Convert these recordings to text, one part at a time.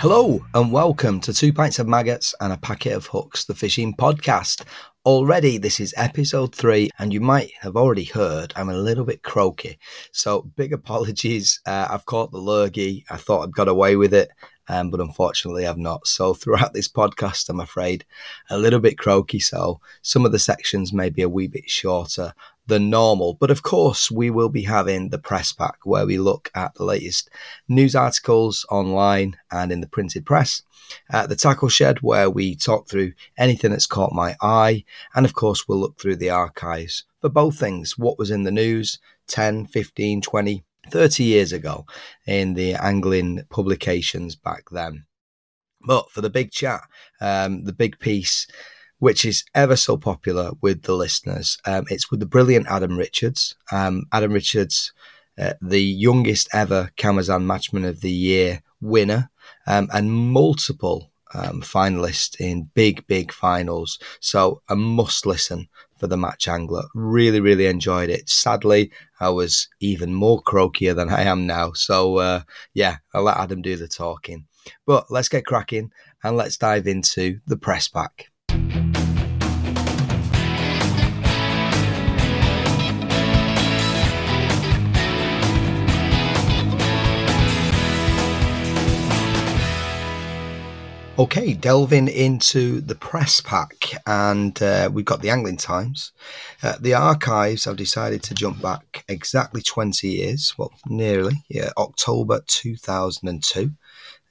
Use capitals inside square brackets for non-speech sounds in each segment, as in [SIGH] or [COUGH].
Hello and welcome to Two Pints of Maggots and a Packet of Hooks, the fishing podcast. Already, this is episode three, and you might have already heard I'm a little bit croaky. So, big apologies. Uh, I've caught the lurgy. I thought I'd got away with it, um, but unfortunately, I've not. So, throughout this podcast, I'm afraid a little bit croaky. So, some of the sections may be a wee bit shorter than normal. But of course, we will be having the press pack where we look at the latest news articles online and in the printed press. At the tackle shed where we talk through anything that's caught my eye. And of course, we'll look through the archives for both things what was in the news 10, 15, 20, 30 years ago in the angling publications back then. But for the big chat, um, the big piece, which is ever so popular with the listeners. Um, it's with the brilliant Adam Richards. Um, Adam Richards, uh, the youngest ever Kamasan Matchman of the Year winner, um, and multiple um, finalists in big, big finals. So a must listen for the match angler. Really, really enjoyed it. Sadly, I was even more croakier than I am now. So uh, yeah, I'll let Adam do the talking. But let's get cracking and let's dive into the press pack. Okay, delving into the press pack, and uh, we've got the Angling Times. Uh, the archives, I've decided to jump back exactly 20 years, well, nearly, yeah, October 2002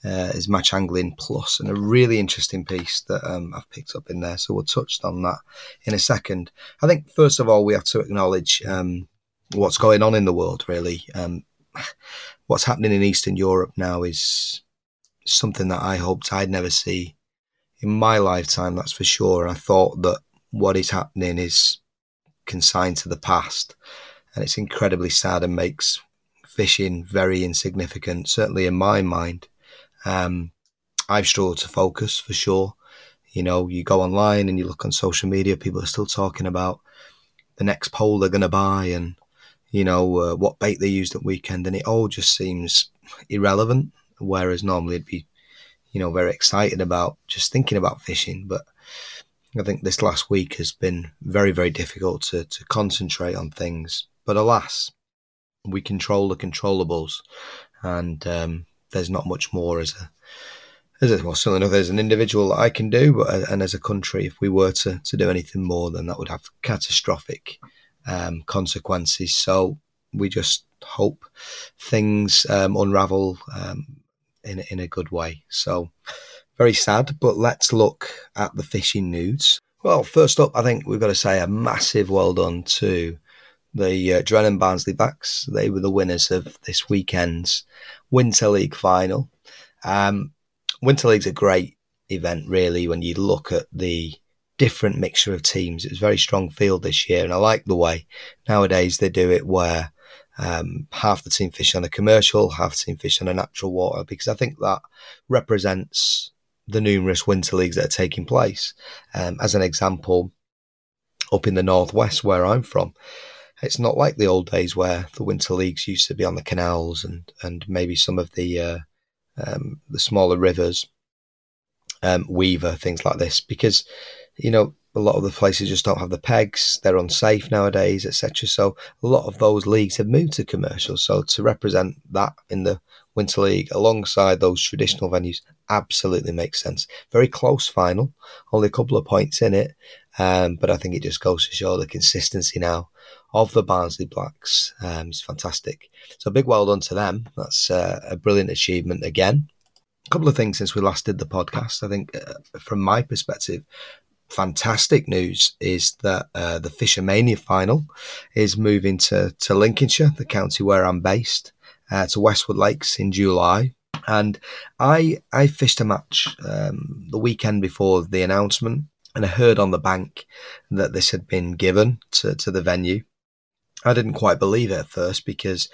uh, is Match Angling Plus, and a really interesting piece that um, I've picked up in there. So we'll touch on that in a second. I think, first of all, we have to acknowledge um, what's going on in the world, really. Um, [SIGHS] what's happening in Eastern Europe now is something that I hoped I'd never see in my lifetime, that's for sure. And I thought that what is happening is consigned to the past. And it's incredibly sad and makes fishing very insignificant, certainly in my mind. Um, I've struggled to focus for sure. You know, you go online and you look on social media, people are still talking about the next pole they're going to buy and, you know, uh, what bait they used at weekend. And it all just seems irrelevant whereas normally I'd be, you know, very excited about just thinking about fishing. But I think this last week has been very, very difficult to, to concentrate on things. But alas, we control the controllables, and um, there's not much more as a as a, well, certainly not as an individual that I can do, but and as a country, if we were to, to do anything more, then that would have catastrophic um, consequences. So we just hope things um, unravel um, in in a good way. So very sad, but let's look at the fishing nudes. Well, first up, I think we've got to say a massive well done to the uh, Drennan Barnsley Blacks. They were the winners of this weekend's Winter League final. Um, Winter League's a great event, really, when you look at the different mixture of teams. It was a very strong field this year, and I like the way nowadays they do it where um, half the team fish on a commercial, half the team fish on a natural water, because I think that represents the numerous winter leagues that are taking place. Um, as an example, up in the northwest where I'm from, it's not like the old days where the winter leagues used to be on the canals and and maybe some of the uh, um, the smaller rivers, um, Weaver things like this, because you know a lot of the places just don't have the pegs. They're unsafe nowadays, etc. So a lot of those leagues have moved to commercial. So to represent that in the Winter League alongside those traditional venues absolutely makes sense. Very close final, only a couple of points in it, um, but I think it just goes to show the consistency now of the Barnsley Blacks um, fantastic. So big well done to them. That's uh, a brilliant achievement again. A couple of things since we last did the podcast. I think, uh, from my perspective, fantastic news is that uh, the Fish'O'Mania final is moving to, to Lincolnshire, the county where I'm based, uh, to Westwood Lakes in July. And I I fished a match um, the weekend before the announcement, and I heard on the bank that this had been given to, to the venue. I didn't quite believe it at first because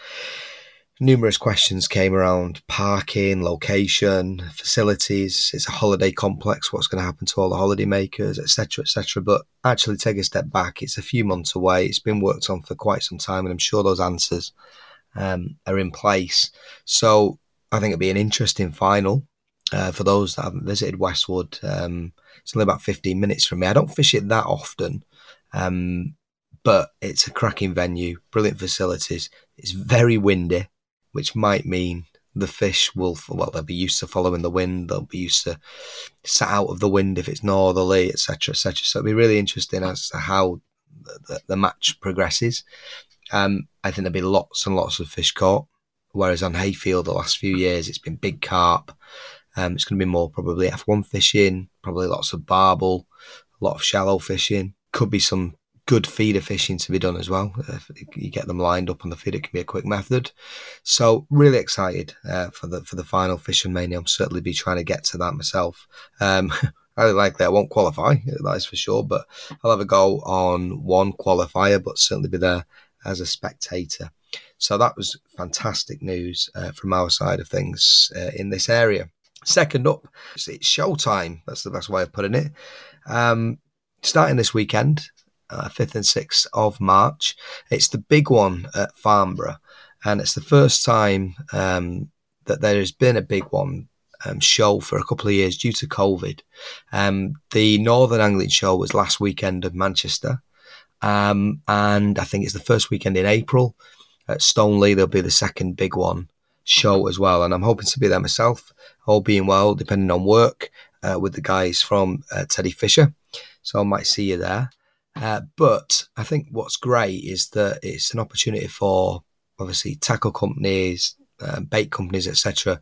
numerous questions came around parking, location, facilities. It's a holiday complex. What's going to happen to all the holiday makers, etc., etc. But actually, take a step back. It's a few months away. It's been worked on for quite some time, and I'm sure those answers um, are in place. So I think it'll be an interesting final uh, for those that haven't visited Westwood. Um, it's only about 15 minutes from me. I don't fish it that often. Um, but it's a cracking venue, brilliant facilities. It's very windy, which might mean the fish will, well, they'll be used to following the wind. They'll be used to sat out of the wind if it's northerly, etc., etc. So it'll be really interesting as to how the, the match progresses. Um, I think there'll be lots and lots of fish caught. Whereas on Hayfield, the last few years, it's been big carp. Um, it's going to be more probably F1 fishing, probably lots of barbel, a lot of shallow fishing. Could be some good feeder fishing to be done as well. If you get them lined up on the feed, it can be a quick method. So really excited uh, for the for the final Fish'O'Mania. I'll certainly be trying to get to that myself. Um, [LAUGHS] I like that. I won't qualify, that is for sure, but I'll have a go on one qualifier, but certainly be there as a spectator. So that was fantastic news uh, from our side of things uh, in this area. Second up, it's showtime. That's the best way of putting it. Um, starting this weekend, uh, 5th and 6th of March. It's the big one at Farnborough, and it's the first time um, that there has been a big one um, show for a couple of years due to COVID. Um, the Northern Angling Show was last weekend of Manchester, um, and I think it's the first weekend in April. At Stoneleigh, there'll be the second big one show as well, and I'm hoping to be there myself, all being well, depending on work, uh, with the guys from uh, Teddy Fisher. So I might see you there. Uh, but I think what's great is that it's an opportunity for obviously tackle companies, uh, bait companies, etc.,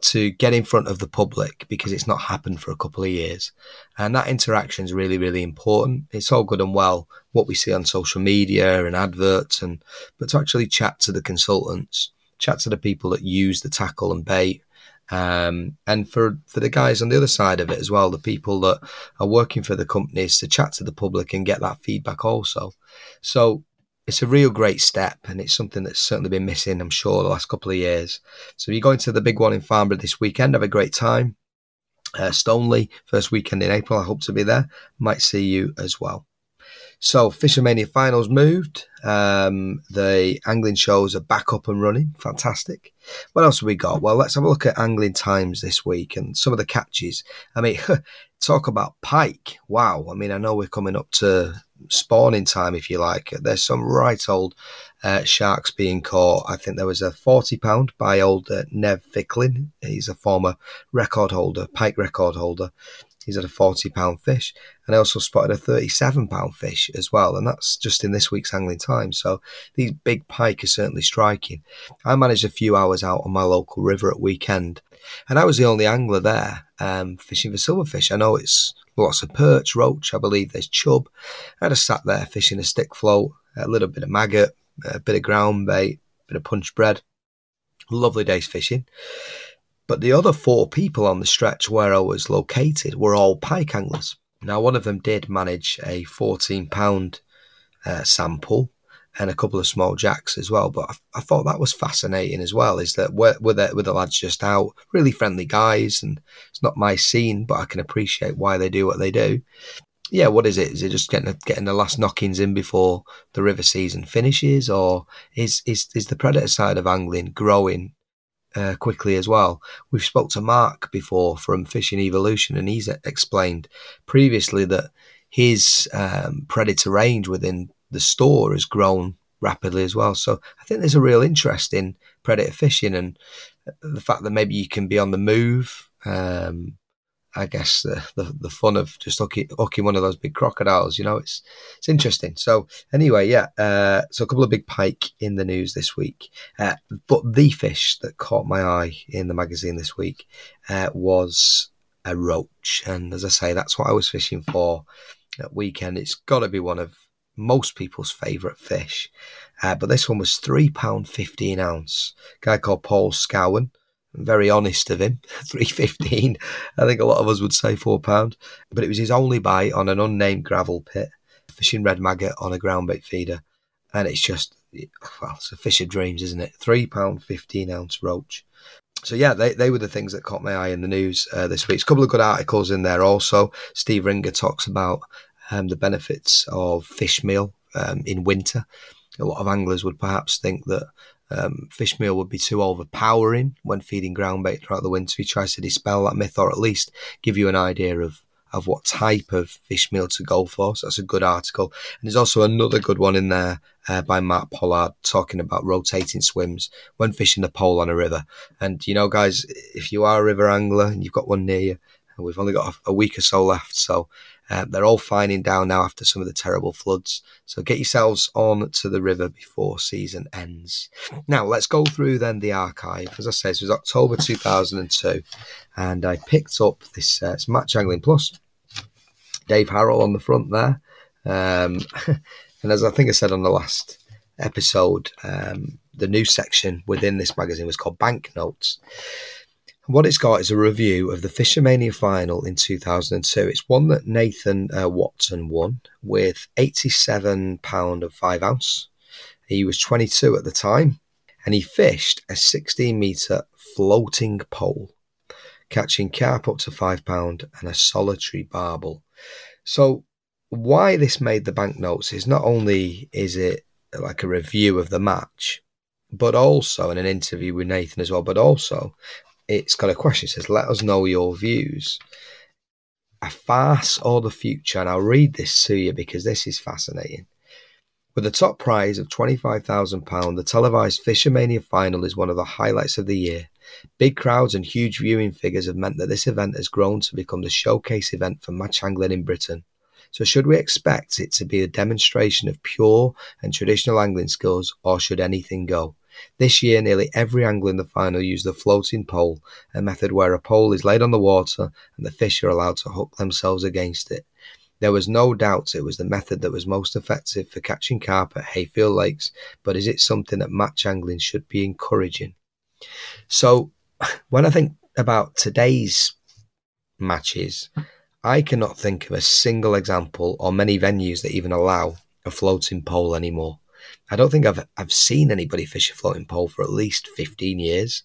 to get in front of the public because it's not happened for a couple of years, and that interaction is really, really important. It's all good and well what we see on social media and adverts, and but to actually chat to the consultants, chat to the people that use the tackle and bait, um, and for, for the guys on the other side of it as well, the people that are working for the companies to chat to the public and get that feedback also. So it's a real great step and it's something that's certainly been missing, I'm sure, the last couple of years. So you're going to the big one in Farnborough this weekend, have a great time. Uh, Stoneleigh, first weekend in April, I hope to be there. Might see you as well. So, Fish'O'Mania finals moved. Um, the angling shows are back up and running. Fantastic. What else have we got? Well, let's have a look at angling times this week and some of the catches. I mean, [LAUGHS] talk about pike. Wow. I mean, I know we're coming up to spawning time, if you like. There's some right old uh, sharks being caught. I think there was a 40 pound by old uh, Nev Fickling. He's a former record holder, pike record holder. He's had a 40 pound fish. And I also spotted a 37 pound fish as well. And that's just in this week's angling time. So these big pike are certainly striking. I managed a few hours out on my local river at weekend. And I was the only angler there um, fishing for silverfish. I know it's lots of perch, roach, I believe there's chub. I just sat there fishing a stick float, a little bit of maggot, a bit of ground bait, a bit of punch bread. Lovely day's fishing. But the other four people on the stretch where I was located were all pike anglers. Now, one of them did manage a 14 pound uh, sample and a couple of small jacks as well. But I, I thought that was fascinating as well. Is that were, were, the, were the lads just out, really friendly guys, and it's not my scene, but I can appreciate why they do what they do. Yeah, what is it? Is it just getting getting the last knockings in before the river season finishes, or is is is the predator side of angling growing uh, quickly as well. We've spoke to Mark before from Fishing Evolution, and he's explained previously that his um, predator range within the store has grown rapidly as well. So I think there's a real interest in predator fishing, and the fact that maybe you can be on the move. Um, I guess the, the, the fun of just hooking, hooking one of those big crocodiles, you know, it's it's interesting. So anyway, yeah, uh, so a couple of big pike in the news this week. Uh, but the fish that caught my eye in the magazine this week uh, was a roach, and as I say, that's what I was fishing for at weekend. It's got to be one of most people's favourite fish, uh, but this one was three pound fifteen ounce. Guy called Paul Scowen very honest of him. [LAUGHS] Three fifteen. I think a lot of us would say four pound, but it was his only bite on an unnamed gravel pit, fishing red maggot on a ground bait feeder, and it's just well, it's a fish of dreams, isn't it? Three pound fifteen ounce roach. So yeah, they, they were the things that caught my eye in the news uh, this week. A couple of good articles in there. Also, Steve Ringer talks about um, the benefits of fish meal um, in winter. A lot of anglers would perhaps think that um, fish meal would be too overpowering when feeding ground bait throughout the winter. He tries to dispel that myth or at least give you an idea of of what type of fish meal to go for. So that's a good article. And there's also another good one in there uh, by Matt Pollard talking about rotating swims when fishing the pole on a river. And you know, guys, if you are a river angler and you've got one near you, and we've only got a, a week or so left, so uh, they're all fining down now after some of the terrible floods. So get yourselves on to the river before season ends. Now let's go through then the archive. As I say, it was October 2002, and I picked up this. Uh, it's Match Angling Plus. Dave Harrell on the front there, um, [LAUGHS] and as I think I said on the last episode, um, the new section within this magazine was called Banknotes. What it's got is a review of the Fish'O'Mania final in 2002. It's one that Nathan uh, Watson won with 87 pound of five ounce. He was 22 at the time, and he fished a 16 meter floating pole, catching carp up to five pound and a solitary barbel. So, why this made the banknotes is not only is it like a review of the match, but also in an interview with Nathan as well, but also it's got a question. It says, Let us know your views. A farce or the future. And I'll read this to you because this is fascinating. With a top prize of £25,000, the televised Fish'O'Mania final is one of the highlights of the year. Big crowds and huge viewing figures have meant that this event has grown to become the showcase event for match angling in Britain. So, should we expect it to be a demonstration of pure and traditional angling skills, or should anything go? This year, nearly every angler in the final used the floating pole, a method where a pole is laid on the water and the fish are allowed to hook themselves against it. There was no doubt it was the method that was most effective for catching carp at Hayfield Lakes, but is it something that match angling should be encouraging? So, [LAUGHS] when I think about today's matches, I cannot think of a single example or many venues that even allow a floating pole anymore. I don't think I've I've seen anybody fish a floating pole for at least 15 years.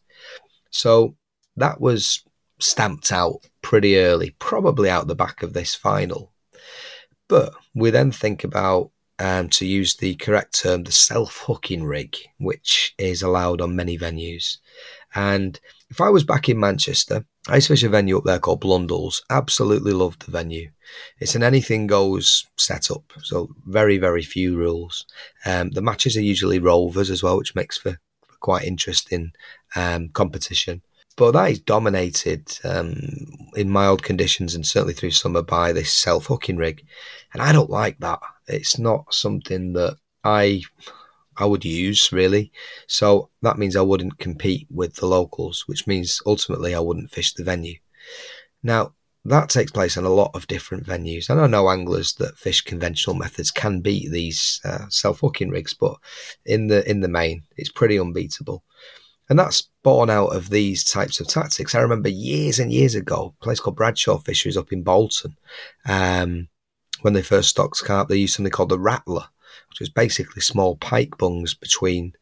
So that was stamped out pretty early, probably out the back of this final. But we then think about, um, to use the correct term, the self hooking rig, which is allowed on many venues. And if I was back in Manchester, I used to fish a venue up there called Blundell's. Absolutely loved the venue. It's an anything goes setup, so very, very few rules. Um, the matches are usually rovers as well, which makes for, quite interesting um, competition. But that is dominated um, in mild conditions and certainly through summer by this self hooking rig. And I don't like that. It's not something that I I would use really. So that means I wouldn't compete with the locals, which means ultimately I wouldn't fish the venue. Now, that takes place in a lot of different venues. And I know anglers that fish conventional methods can beat these uh, self hooking rigs, but in the in the main, it's pretty unbeatable. And that's born out of these types of tactics. I remember years and years ago, a place called Bradshaw Fisheries up in Bolton, um, when they first stocked carp, they used something called the rattler, which was basically small pike bungs between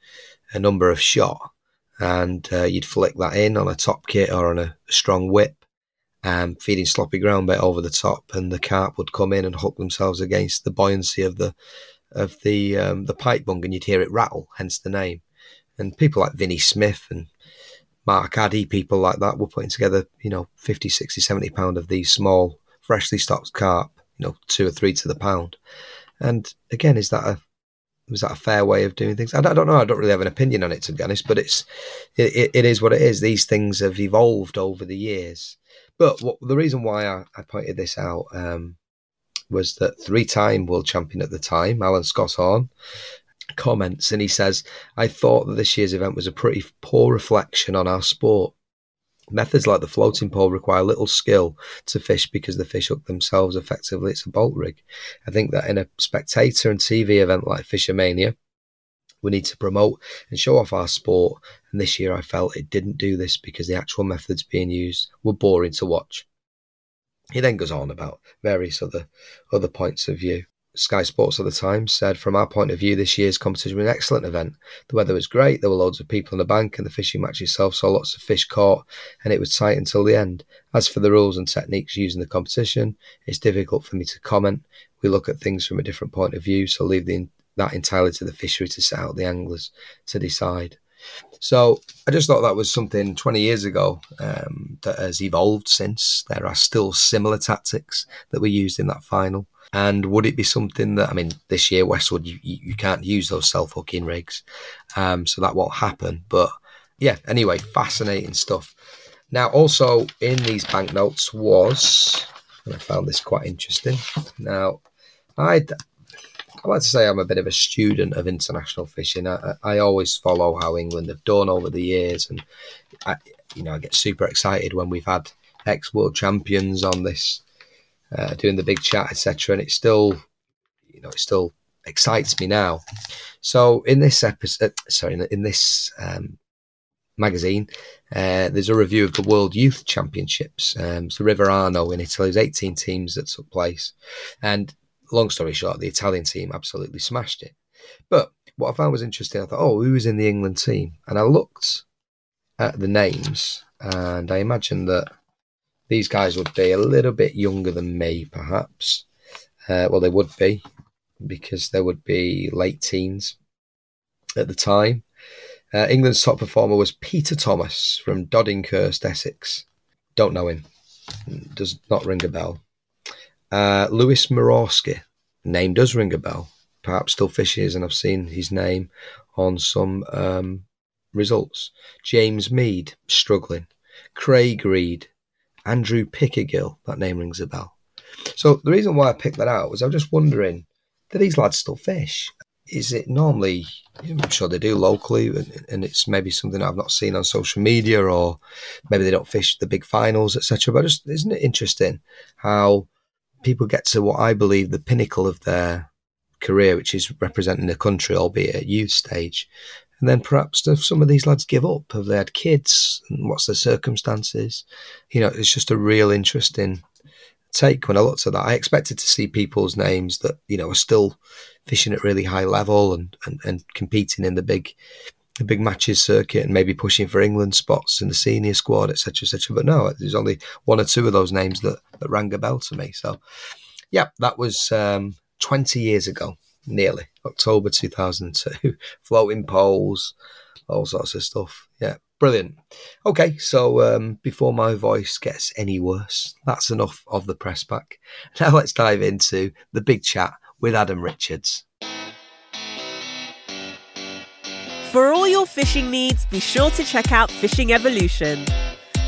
a number of shot. And uh, you'd flick that in on a top kit or on a, strong whip, um, feeding sloppy ground bait over the top, and the carp would come in and hook themselves against the buoyancy of the of the um, the pike bung, and you'd hear it rattle, hence the name. And people like Vinnie Smith and Mark Addy, people like that, were putting together, you know, 50, 60, 70 pound of these small, freshly stocked carp, you know, two or three to the pound. And again, is that a was that a fair way of doing things? I don't, I don't know. I don't really have an opinion on it to be honest, but it's it, it is what it is. These things have evolved over the years. But what, the reason why I, I pointed this out um, was that three-time world champion at the time, Alan Scotthorne, comments and he says, "I thought that this year's event was a pretty poor reflection on our sport." Methods like the floating pole require little skill to fish because the fish hook themselves effectively. It's a bolt rig. I think that in a spectator and TV event like Fish'O'Mania, we need to promote and show off our sport. And this year I felt it didn't do this because the actual methods being used were boring to watch. He then goes on about various other other points of view. Sky Sports at the time said, from our point of view, this year's competition was an excellent event. The weather was great, there were loads of people on the bank, and the fishing match itself saw lots of fish caught, and it was tight until the end. As for the rules and techniques used in the competition, it's difficult for me to comment. We look at things from a different point of view, so leave the, that entirely to the fishery to set out the anglers to decide. So I just thought that was something 20 years ago um, that has evolved since. There are still similar tactics that were used in that final. And would it be something that, I mean, this year, Westwood, you, you can't use those self hooking rigs. Um, so that won't happen. But yeah, anyway, fascinating stuff. Now, also in these banknotes was, and I found this quite interesting. Now, I I like to say I'm a bit of a student of international fishing. I, I always follow how England have done over the years, and I, you know, I get super excited when we've had ex world champions on this uh, doing the big chat, etc. And it still, you know, it still excites me now. So in this episode, uh, sorry, in, this um, magazine, uh, there's a review of the World Youth Championships. Um, it's the River Arno in Italy. There's 18 teams that took place, and long story short, the Italian team absolutely smashed it. But what I found was interesting. I thought, oh, who was in the England team? And I looked at the names, and I imagined that these guys would be a little bit younger than me, perhaps. Uh, well, they would be because they would be late teens at the time. Uh, England's top performer was Peter Thomas from Doddinghurst, Essex. Don't know him. Does not ring a bell. Uh, Lewis Morawski. Name does ring a bell. Perhaps still fishes, and I've seen his name on some um, results. James Mead, struggling. Craig Reed, Andrew Pickersgill. That name rings a bell. So the reason why I picked that out was I was just wondering, do these lads still fish? Is it normally, I'm sure they do locally, and and it's maybe something I've not seen on social media, or maybe they don't fish the big finals, etc. But just isn't it interesting how people get to what I believe the pinnacle of their career, which is representing the country, albeit at youth stage, and then perhaps if some of these lads give up, have they had kids? And what's the circumstances? You know, it's just a real interesting take when I looked at that. I expected to see people's names that, you know, are still fishing at really high level and, and, and competing in the big the big matches circuit and maybe pushing for England spots in the senior squad, etc., etc. But no, there's only one or two of those names that, that rang a bell to me. So, yeah, that was um, 20 years ago nearly October 2002. [LAUGHS] Floating poles, all sorts of stuff. Yeah, brilliant. Okay, so um, before my voice gets any worse, that's enough of the press pack. [LAUGHS] Now let's dive into the big chat with Adam Richards. For all your fishing needs, be sure to check out Fishing Evolution.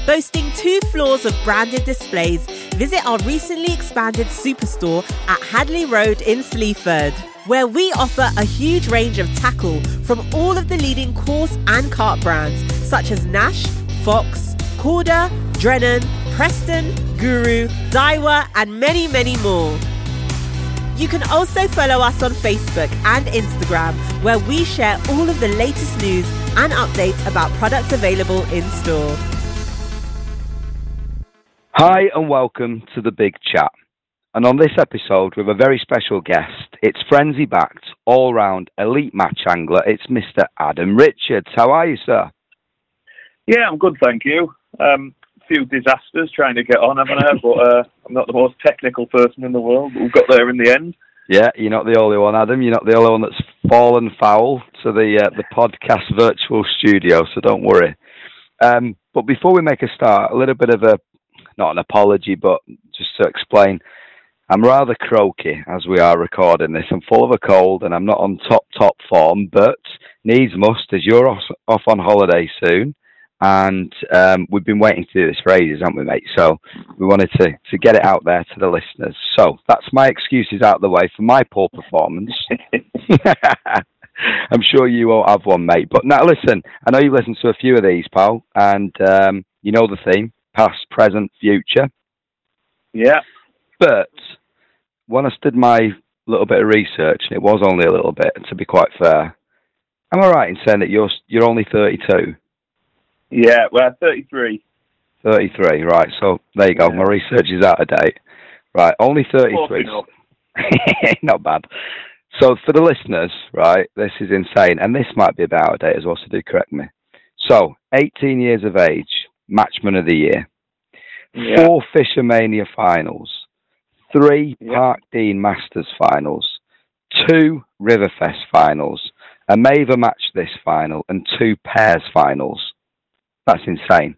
Boasting two floors of branded displays, visit our recently expanded superstore at Hadley Road in Sleaford where we offer a huge range of tackle from all of the leading coarse and carp brands such as Nash, Fox, Korda, Drennan, Preston, Guru, Daiwa, and many, many more. You can also follow us on Facebook and Instagram, where we share all of the latest news and updates about products available in store. Hi, and welcome to the Big Chat. And on this episode, we have a very special guest. It's frenzy backed, all round elite match angler. It's Mr. Adam Richards. How are you, sir? Yeah, I'm good, thank you. Um, a few disasters trying to get on, haven't I? But uh, I'm not the most technical person in the world, but we've got there in the end. Yeah, you're not the only one, Adam. You're not the only one that's fallen foul to the uh, the podcast virtual studio, so don't worry. Um, but before we make a start, a little bit of a not an apology, but just to explain I'm rather croaky as we are recording this. I'm full of a cold and I'm not on top, top form, but needs must as you're off, off on holiday soon. And um, we've been waiting to do this for ages, haven't we, mate? So we wanted to, to get it out there to the listeners. So that's my excuses out of the way for my poor performance. [LAUGHS] I'm sure you won't have one, mate. But now, listen, I know you've listened to a few of these, pal, and um, you know the theme past, present, future. Yeah. But when I did my little bit of research, and it was only a little bit, to be quite fair, am I right in saying that you're you're only 32? Yeah, well, 33. 33, right. So there you go. Yeah. My research is out of date. Right, only 33. Close [LAUGHS] Not bad. So for the listeners, right, this is insane, and this might be a bit out of date as well, so do correct me. So, 18 years of age, Matchman of the Year, Yeah. four Fish'O'Mania finals, three Yeah. Park Dean Masters finals, two Riverfest finals, a Maver Match this final, and two Pairs finals. That's insane.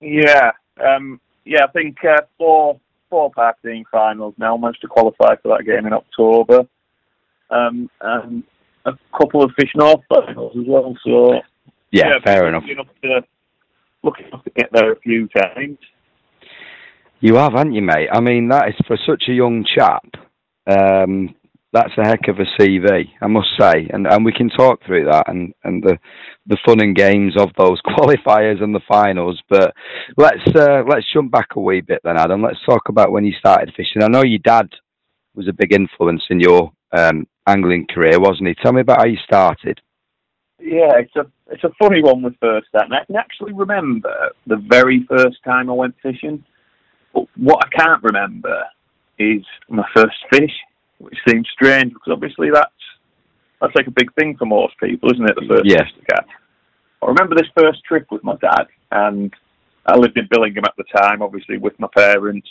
Yeah, um, yeah. I think uh, four four Parkdean finals now. Managed to qualify for that game in October, um, and a couple of Fish North finals as well. So Yeah, fair enough. Looking Enough to, lucky enough to get there a few times. You have, haven't you, mate? I mean, that is for such a young chap. Um, that's a heck of a CV, I must say, and and we can talk through that and and the the fun and games of those [LAUGHS] qualifiers and the finals. But let's uh, let's jump back a wee bit then, Adam. Let's talk about when you started fishing. I know your dad was a big influence in your um, angling career, wasn't he? Tell me about how you started. Yeah, it's a it's a funny one with first that, and I can actually remember the very first time I went fishing. But what I can't remember is my first fish, which seems strange because obviously that's that's like a big thing for most people, isn't it? The first Yeah. fish to catch. I remember this first trip with my dad, and I lived in Billingham at the time, obviously with my parents.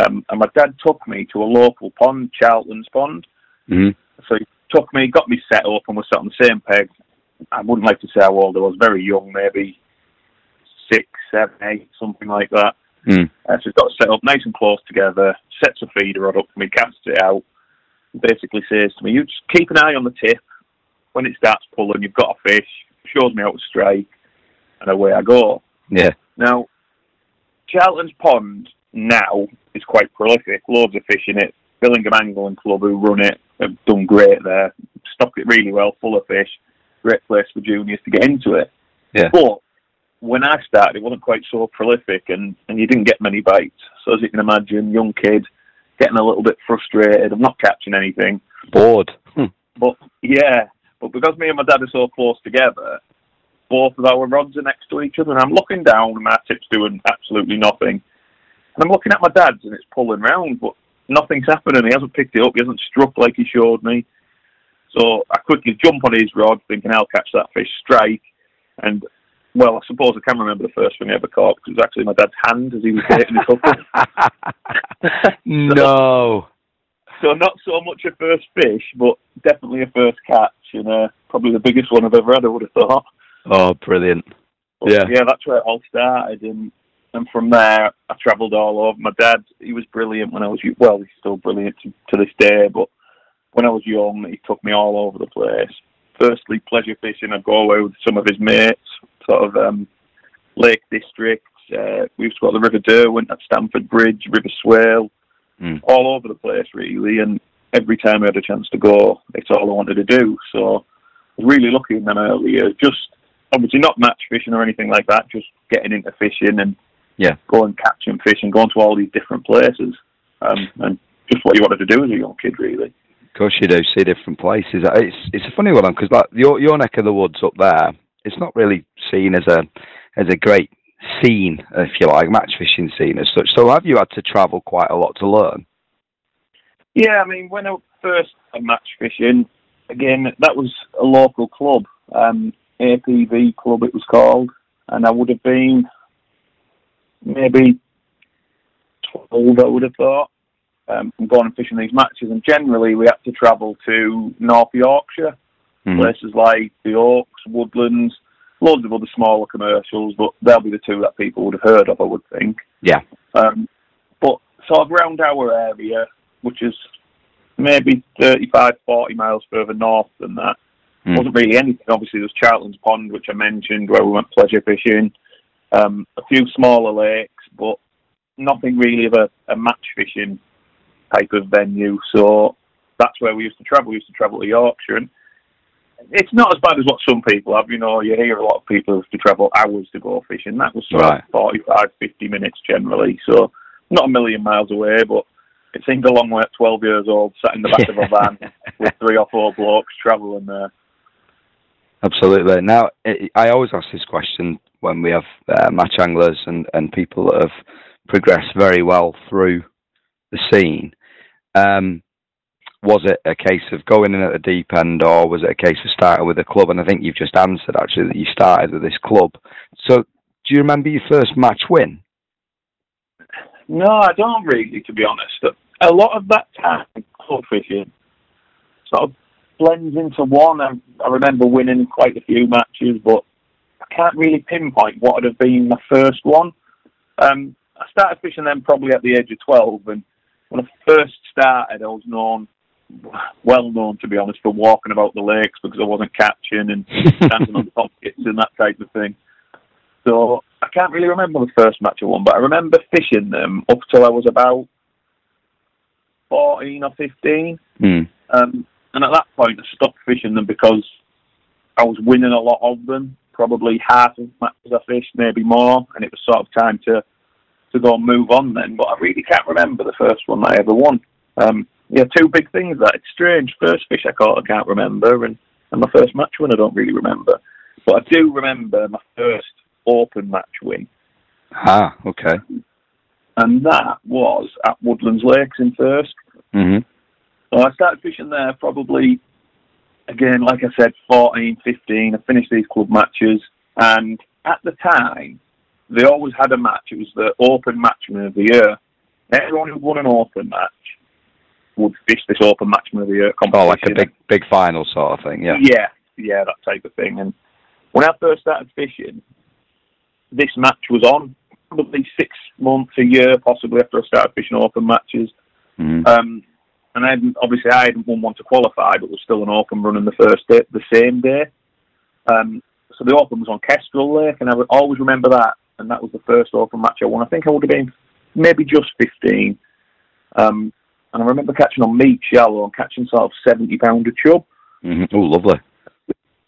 Um, and my dad took me to a local pond, Charlton's Pond. hmm So he took me, got me set up, and was sat on the same peg. I wouldn't like to say how old I was, very young, maybe six, seven, eight, something like that. Mm. Uh, so he's got set up nice and close together, sets a feeder rod up for me, casts it out, basically says to me, you just keep an eye on the tip. When it starts pulling, you've got a fish, shows me how to strike, and away I go. Yeah. Now, Charlton's Pond now is quite prolific. Loads of fish in it. Billingham Angling Club, who run it, have done great there. Stocked it really well, full of fish. Great place for juniors to get into it. Yeah. But when I started, it wasn't quite so prolific, and, and you didn't get many bites. So as you can imagine, young kid getting a little bit frustrated. I'm not catching anything. Bored. Hmm. But yeah, but because me and my dad are so close together, both of our rods are next to each other, and I'm looking down, and my tip's doing absolutely nothing. And I'm looking at my dad's, and it's pulling round, but nothing's happening. He hasn't picked it up. He hasn't struck like he showed me. So I quickly jump on his rod, thinking I'll catch that fish strike. And well, I suppose I can remember the first thing I ever caught because it was actually my dad's hand as he was baiting the couple. [LAUGHS] [LAUGHS] no. So not so much a first fish, but definitely a first catch, and uh, probably the biggest one I've ever had. I would have thought. Oh, brilliant. But, Yeah. yeah, that's where it all started, and and from there I travelled all over. My dad, he was brilliant when I was well, he's still brilliant to, to this day. But when I was young, he took me all over the place. Firstly, pleasure fishing. I'd go away with some of his mates, sort of um, Lake District. Uh, we've got the River Derwent at Stamford Bridge, River Swale, Mm. all over the place really. And every time I had a chance to go, it's all I wanted to do. So I was really lucky in them early years. Just obviously not match fishing or anything like that. Just getting into fishing and Yeah. going catching fish and going to all these different places. Um, and just what you wanted to do as a young kid, really. Of course you do see different places. It's it's a funny one because like your your neck of the woods up there, it's not really seen as a as a great scene, if you like, match fishing scene as such. So have you had to travel quite a lot to learn? Yeah, I mean, when I first match fishing, again, that was a local club, um, APV club it was called, and I would have been maybe 12, I would have thought, um, going and fishing these matches. And generally, we had to travel to North Yorkshire, Mhm. places like the Oaks, Woodlands, loads of other smaller commercials, but they'll be the two that people would have heard of, I would think. Yeah. Um, but sort of around our area, which is maybe 35, 40 miles further north than that. Mm. Wasn't really anything. Obviously, there's Charlton's Pond, which I mentioned, where we went pleasure fishing. Um, a few smaller lakes, but nothing really of a, a match fishing type of venue. So that's where we used to travel. We used to travel to Yorkshire. And it's not as bad as what some people have. You know, you hear a lot of people have to travel hours to go fishing. That was sort Right. of 45, 50 minutes generally. So not a million miles away, but it seemed a long way at 12 years old, sat in the back of a van [LAUGHS] with three or four blokes travelling there. Absolutely. Now, I I always ask this question when we have uh, match anglers and, and people that have progressed very well through the scene. Um, was it a case of going in at the deep end, or was it a case of starting with a club? And I think you've just answered actually that you started with this club. So, do you remember your first match win? No, I don't really, to be honest. A lot of that time, club fishing sort of blends into one. I, I remember winning quite a few matches, but I can't really pinpoint what would have been my first one. Um, I started fishing then probably at the age of 12, and when I first started, I was known, well known to be honest, for walking about the lakes because I wasn't catching and [LAUGHS] dancing on top pockets and that type of thing. So I can't really remember the first match I won, but I remember fishing them up till I was about 14 or 15. Hmm. Um, and at that point, I stopped fishing them because I was winning a lot of them, probably half of the matches I fished, maybe more, and it was sort of time to to go and move on then. But I really can't remember the first one I ever won. Um, yeah, two big things that it's strange. First fish I caught, I can't remember, and, and my first match win I don't really remember. But I do remember my first open match win, Ah, okay. and that was at Woodlands Lakes in Thirsk. hmm So I started fishing there probably, again, like I said, 14, 15. I finished these club matches. And at the time, they always had a match. It was the Open Matchman of the Year. Everyone who won an Open match would fish this Open Matchman of the Year competition. Oh, like a big big final sort of thing. Yeah. Yeah, yeah, that type of thing. And when I first started fishing, this match was on probably six months, a year, possibly after I started fishing open matches. Mhm. Um, and then obviously I hadn't won one to qualify, but was still an open running the first day, the same day. Um, so the open was on Kestrel Lake, and I would always remember that. And that was the first open match I won. I think I would have been maybe just 15. Um, and I remember catching on meat shallow and catching sort of 70 pound of chub. hmm Oh, lovely.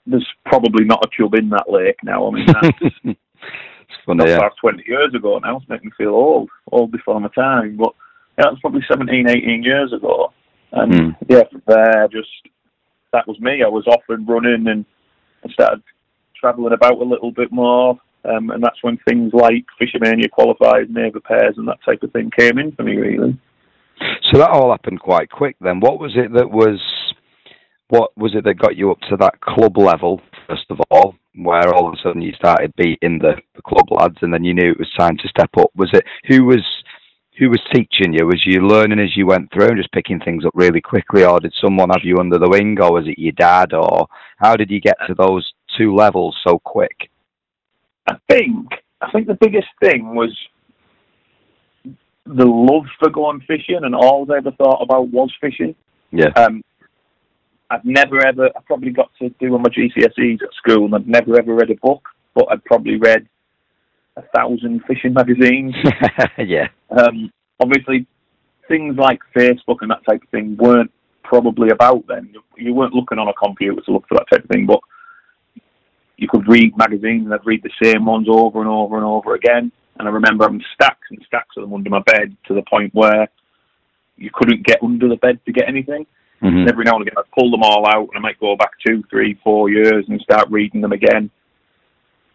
There's probably not a chub in that lake now. I mean, that's [LAUGHS] it's funny. Yeah. about 20 years ago now. It's making me feel old, old before my time. But yeah, that's probably 17, 18 years ago. And Mm. yeah, from there, just that was me. I was off and running and I started travelling about a little bit more. Um, and that's when things like Fish'O'Mania qualified, neighbour pairs, and that type of thing came in for me, really. So that all happened quite quick then. What was it that was what was it that got you up to that club level first of all, where all of a sudden you started beating the, the club lads and then you knew it was time to step up? Was it who was who was teaching you? Was you learning as you went through and just picking things up really quickly or did someone have you under the wing or was it your dad or how did you get to those two levels so quick? I think I think the biggest thing was the love for going fishing, and all I ever thought about was fishing. Yeah. Um, I've never ever. I probably got to do on my GCSEs at school, and I'd never ever read a book, but I'd probably read a thousand fishing magazines. [LAUGHS] yeah. Um, obviously, things like Facebook and that type of thing weren't probably about then. You weren't looking on a computer to look for that type of thing, but you could read magazines and I'd read the same ones over and over and over again. And I remember having stacks and stacks of them under my bed to the point where you couldn't get under the bed to get anything. hmm And every now and again, I'd pull them all out and I might go back two, three, four years and start reading them again.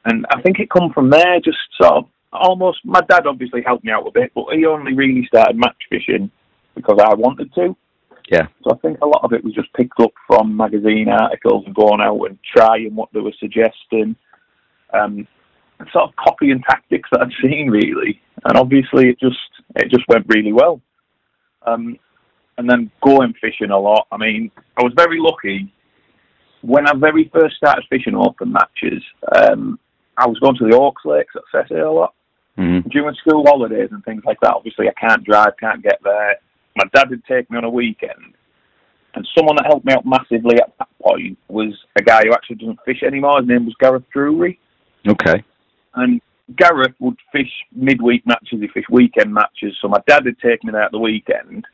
And I think it come from there, just sort of almost. My dad obviously helped me out a bit, but he only really started match fishing because I wanted to. Yeah. So I think a lot of it was just picked up from magazine articles and going out and trying what they were suggesting. Um, sort of copying tactics that I'd seen really, and obviously it just it just went really well. Um, and then going fishing a lot. I mean, I was very lucky when I very first started fishing open matches. Um, I was going to the Oaks Lakes at Sessay a lot, Mhm. during school holidays and things like that. Obviously, I can't drive, can't get there. My dad would take me on a weekend, and someone that helped me out massively at that point was a guy who actually doesn't fish anymore. His name was Gareth Drury, Okay. And Gareth would fish midweek matches. He fished weekend matches. So my dad would take me out the weekend,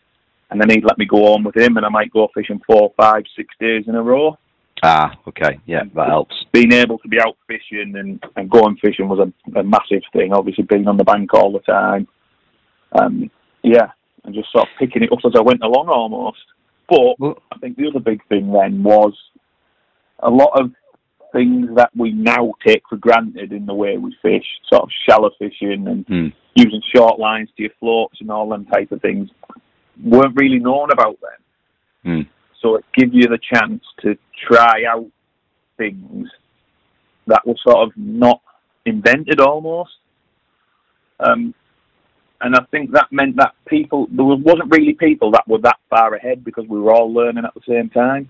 and then he'd let me go on with him, and I might go fishing four, five, six days in a row. Ah, okay. Yeah, that helps. being able to be out fishing and, and going fishing was a, a massive thing. Obviously, being on the bank all the time. Um, yeah, and just sort of picking it up as I went along almost. But I think the other big thing then was a lot of things that we now take for granted in the way we fish, sort of shallow fishing and Hmm. using short lines to your floats and all them type of things, weren't really known about then. Hmm. So it gives you the chance to try out things that were sort of not invented almost. Um, and I think that meant that people, there was- wasn't really people that were that far ahead because we were all learning at the same time.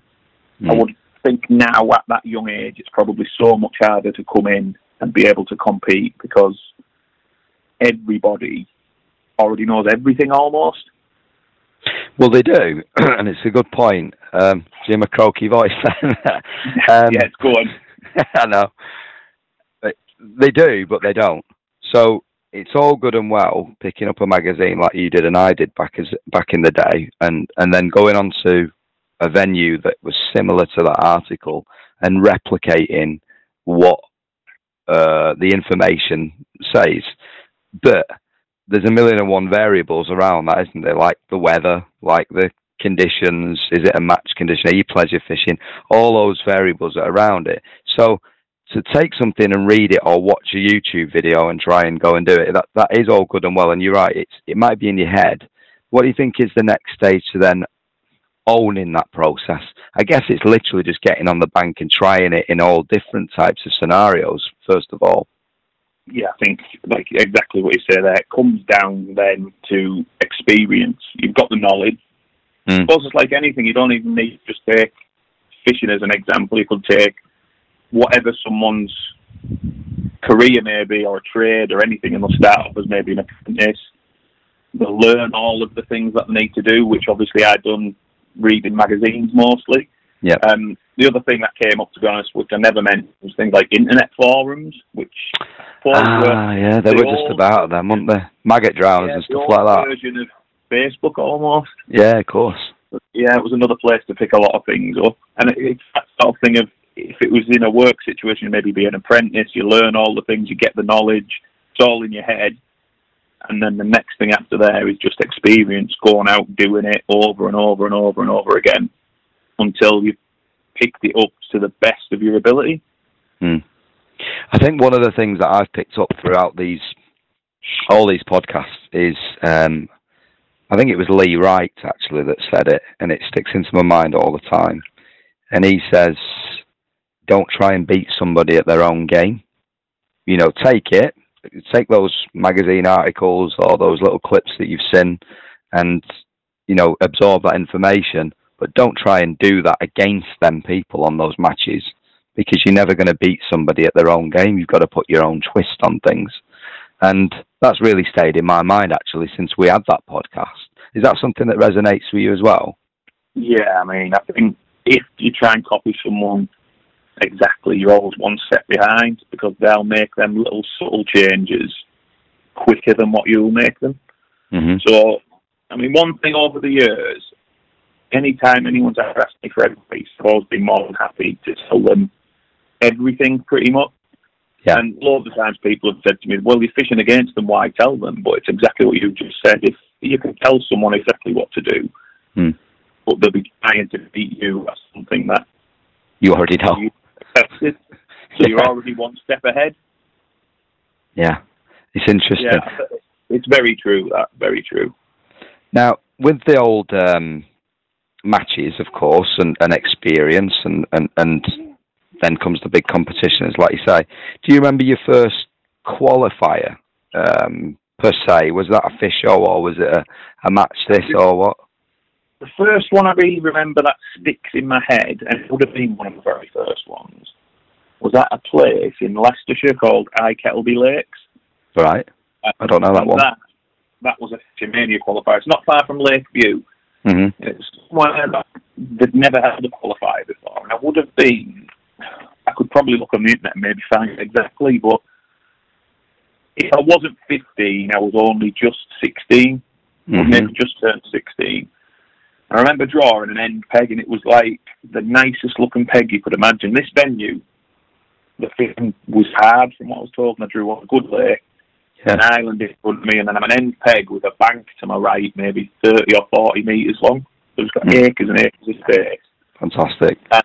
I Hmm. would think now at that young age, it's probably so much harder to come in and be able to compete because everybody already knows everything almost. Well, they do, [CLEARS THROAT] and it's a good point. Um, Jim a croaky voice. [LAUGHS] um, yeah, it's going. [LAUGHS] I know. But they do, but they don't. So it's all good and well picking up a magazine like you did and I did back as back in the day, and and then going on to a venue that was similar to that article and replicating what uh, the information says. But there's a million and one variables around that, isn't there? Like the weather, like the conditions. Is it a match condition? Are you pleasure fishing? All those variables are around it. So to take something and read it or watch a YouTube video and try and go and do it, that that is all good and well. And you're right, it's it might be in your head. What do you think is the next stage to then owning that process? I guess it's literally just getting on the bank and trying it in all different types of scenarios. First of all, yeah, I think like exactly what you say there. It comes down then to experience. You've got the knowledge. Mm. I suppose it's like anything. You don't even need to just take fishing as an example. You could take whatever someone's career maybe or a trade, or anything, and they'll start off as maybe an apprentice. They'll learn all of the things that they need to do, which obviously I've done reading magazines mostly. Yeah. Um, the other thing that came up, to be honest, which I never mentioned, was things like internet forums, which forums were ah, yeah, they the were just about them, weren't they? Maggot drowners yeah, and stuff like that. Version of Facebook almost. Yeah, of course. But yeah, it was another place to pick a lot of things up, and it, it's that sort of thing of if it was in a work situation, maybe be an apprentice, you learn all the things, you get the knowledge, it's all in your head, and then the next thing after there is just experience, going out doing it over and over and over and over again until you've picked it up to the best of your ability. Hmm. I think one of the things that I've picked up throughout these all these podcasts is um, I think it was Lee Wright actually that said it, and it sticks into my mind all the time. And he says, "Don't try and beat somebody at their own game. You know, take it, take those magazine articles or those little clips that you've seen, and you know, absorb that information. But don't try and do that against them people on those matches." because you're never going to beat somebody at their own game. You've got to put your own twist on things. And that's really stayed in my mind actually since we had that podcast. Is that something that resonates with you as well? Yeah, I mean, I think if you try and copy someone exactly, you're always one step behind because they'll make them little subtle changes quicker than what you'll make them. Mm-hmm. So, I mean, one thing over the years, anytime anyone's ever asked me for advice, I've always been more than happy to tell them everything pretty much. Yeah. And loads of times people have said to me, well, you're fishing against them, why tell them? But it's exactly what you just said. If you can tell someone exactly what to do, Hmm. but they'll be trying to beat you at something that You already know. you. [LAUGHS] So you're already one step ahead. Yeah. It's interesting. Yeah, it's very true. That very true. Now, with the old um, matches, of course, and, and experience, and, and, and then comes the big competitions, like you say. Do you remember your first qualifier, um, per se? Was that a fish show, or was it a, a match this, or what? The first one I really remember that sticks in my head, and it would have been one of the very first ones, was at a place in Leicestershire called Eye Kettleby Lakes. Right. I don't know that And one. That, that was a Fish'O'Mania qualifier. It's not far from Lakeview. hmm It's somewhere that they'd never had a qualifier before, and I would have been. I could probably look on the internet and maybe find it exactly, but if I wasn't 15, I was only just 16, or hmm maybe just turned 16. I remember drawing an end peg, and it was like the nicest looking peg you could imagine. This venue, the thing was hard from what I was told, and I drew on a good lay, an island in front of me, and then I'm an end peg with a bank to my right, maybe 30 or 40 metres long. So it's got Mm. acres and acres of space. Fantastic. I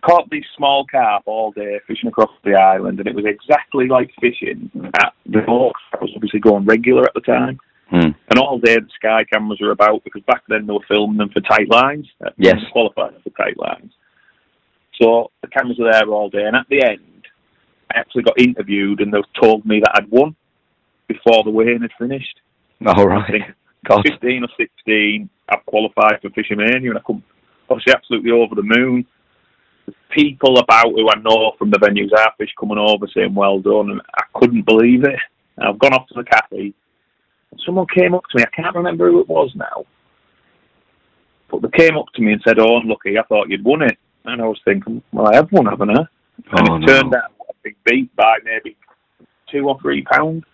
caught these small carp all day fishing across the island, and it was exactly like fishing at the boat. I was obviously going regular at the time, Hmm. and all day the sky cameras were about because back then they were filming them for tight lines. uh, Yes. qualified for tight lines. So the cameras were there all day, and at the end, I actually got interviewed, and they told me that I'd won before the weighing had finished. All I right. think God. 15 or 16, I've qualified for Fish'O'Mania, and I come obviously absolutely over the moon. The people about who I know from the venues I fish coming over saying well done, and I couldn't believe it. And I've gone off to the cafe, someone came up to me. I can't remember who it was now, but they came up to me and said, "Oh, unlucky, I thought you'd won it." And I was thinking, "Well, I have won, haven't I?" And Oh, it no. turned out I'd been beat by maybe two or three pounds.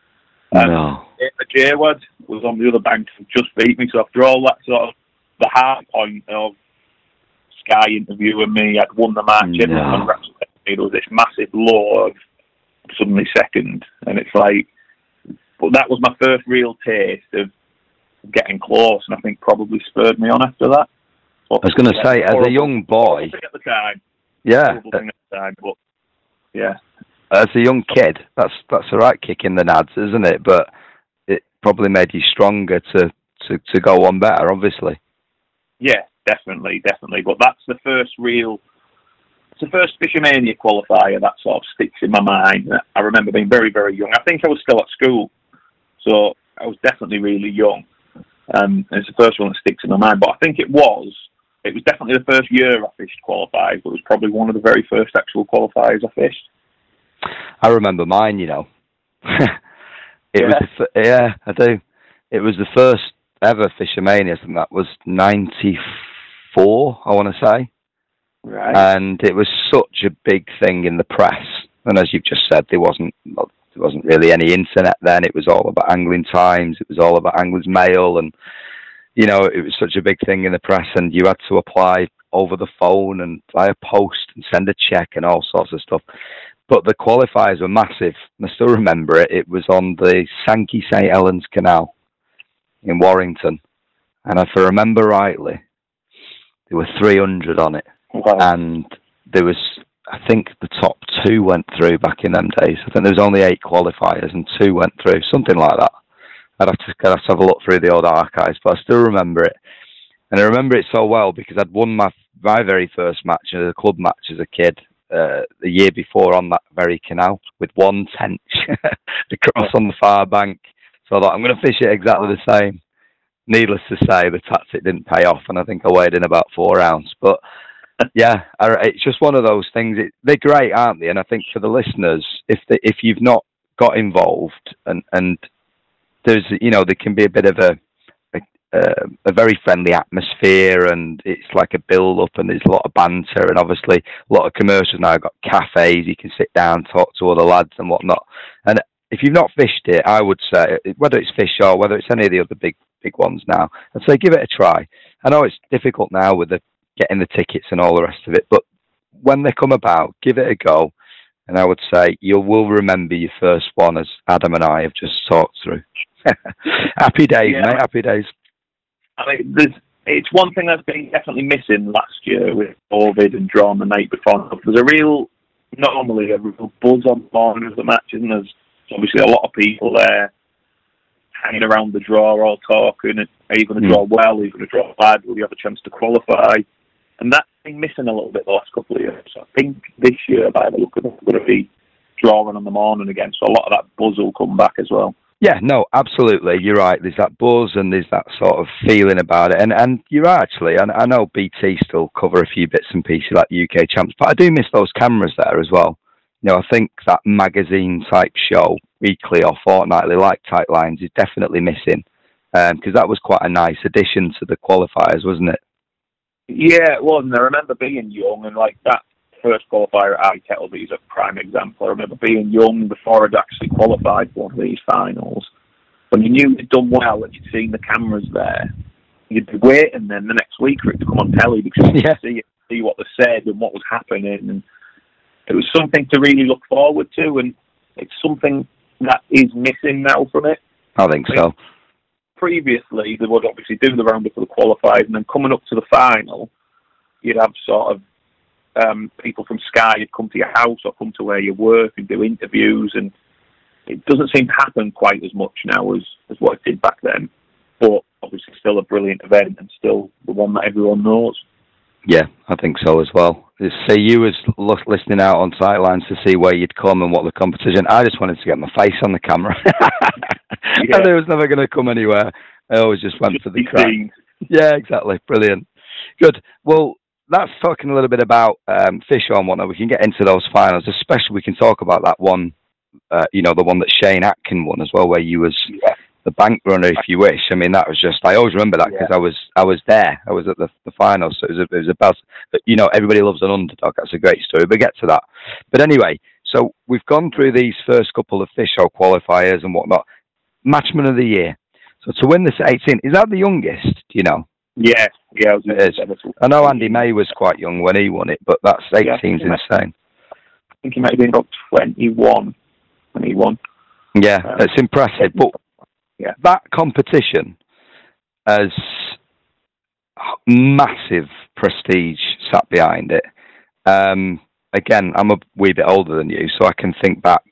Um, No. the J-Word was on the other bank and just beat me. So after all that sort of the high point of Sky interviewing me, I'd won the match, No. me. There was this massive low of suddenly second, and it's like, but that was my first real taste of getting close, and I think probably spurred me on after that. I was going to say, as a young boy, at the time, yeah, thing at the time, but yeah, as a young kid, that's that's the right kick in the nads, isn't it? But it probably made you stronger to to to go on better, obviously. Yeah, definitely, definitely. But that's the first real, it's the first Fish'O'Mania qualifier that sort of sticks in my mind. I remember being very, very young. I think I was still at school, so I was definitely really young. Um, and it's the first one that sticks in my mind. But I think it was, it was definitely the first year I fished qualifiers, but it was probably one of the very first actual qualifiers I fished. I remember mine, you know. [LAUGHS] it was, the, yeah, I do. It was the first ever Fish'O'Mania, and that was '94, I want to say. Right. and it was such a big thing in the press. And as you've just said, there wasn't there wasn't really any internet then. It was all about Angling Times. It was all about Anglers Mail, and you know it was such a big thing in the press. And you had to apply over the phone and via post and send a check and all sorts of stuff. But the qualifiers were massive. I still remember it. It was on the Sankey St Helens Canal in Warrington, and if I remember rightly, there were 300 on it Wow. and there was I think the top two went through back in them days. I think there was only eight qualifiers and two went through, something like that. I'd have to, I'd have, to have a look through the old archives, but I still remember it. And I remember it so well because I'd won my my very first match, a club match as a kid, uh, the year before on that very canal with one tench [LAUGHS] across on the far bank. So I thought I'm going to fish it exactly the same. Needless to say, the tactic didn't pay off, and I think I weighed in about four ounce. But yeah, it's just one of those things. It, they're great, aren't they? And I think for the listeners, if if you've not got involved, and and there's you know there can be a bit of a a, uh, a very friendly atmosphere, and it's like a build up, and there's a lot of banter, and obviously a lot of commercials now. Got cafes, you can sit down, talk to other lads and whatnot. And if you've not fished it, I would say whether it's fish or whether it's any of the other big big ones now, I'd say give it a try. I know it's difficult now with the getting the tickets and all the rest of it, but when they come about, give it a go. And I would say you will remember your first one, as Adam and I have just talked through. [LAUGHS] happy days, Yeah. mate. Happy days. I mean, there's, it's one thing that's been definitely missing last year with COVID and the night before. There's a real, normally a real buzz on the morning of the match, and there's obviously a lot of people there hanging around the draw, all talking. Are you going to draw hmm. well? Are you going to draw bad? Will you have a chance to qualify? And that's been missing a little bit the last couple of years. So I think this year, by the look of it, we're going to be drawing on the morning again. So a lot of that buzz will come back as well. Yeah, no, absolutely. You're right. There's that buzz and there's that sort of feeling about it. And and you're right, actually. And I know BT still cover a few bits and pieces like UK champs, but I do miss those cameras there as well. You know, I think that magazine type show weekly or fortnightly like tight lines is definitely missing because um, that was quite a nice addition to the qualifiers, wasn't it? Yeah, it was. And I remember being young and like that first qualifier at Eye Kettleby is a prime example. I remember being young before I'd actually qualified for one of these finals. When you knew you'd done well and you'd seen the cameras there, you'd be waiting then the next week for it to come on telly because [LAUGHS] you yeah. see see what they said and what was happening, and it was something to really look forward to, and it's something that is missing now from it. I think so. Previously, they would obviously do the roundup for the qualifiers, and then coming up to the final, you'd have sort of um, people from Sky would come to your house or come to where you work and do interviews, and it doesn't seem to happen quite as much now as, as what it did back then. But obviously, still a brilliant event and still the one that everyone knows. Yeah, I think so as well. So you was listening out on sidelines to see where you'd come and what the competition. I just wanted to get my face on the camera. [LAUGHS] yeah. I knew it was never going to come anywhere. I always just went just for the crack. Yeah, exactly. Brilliant. Good. Well, that's talking a little bit about um, Fisher and whatnot. We can get into those finals, especially we can talk about that one. Uh, you know, the one that Shane Atkin won as well, where you was yeah the bank runner, if you wish. I mean, that was just I always remember that because yeah. I was I was there. I was at the, the final, so it was a, it was a buzz. But you know, everybody loves an underdog. That's a great story. But get to that. But anyway, so we've gone through these first couple of fish show qualifiers and whatnot. Matchman of the year. So to win this at 18, is that the youngest? Do you know? Yeah, yeah. It is. I know Andy May was quite young when he won it, but that's 18 yeah, insane. I think he might have been about 21 when he won. Yeah, um, it's impressive. But yeah. that competition has massive prestige sat behind it. Um, again, I'm a wee bit older than you, so I can think back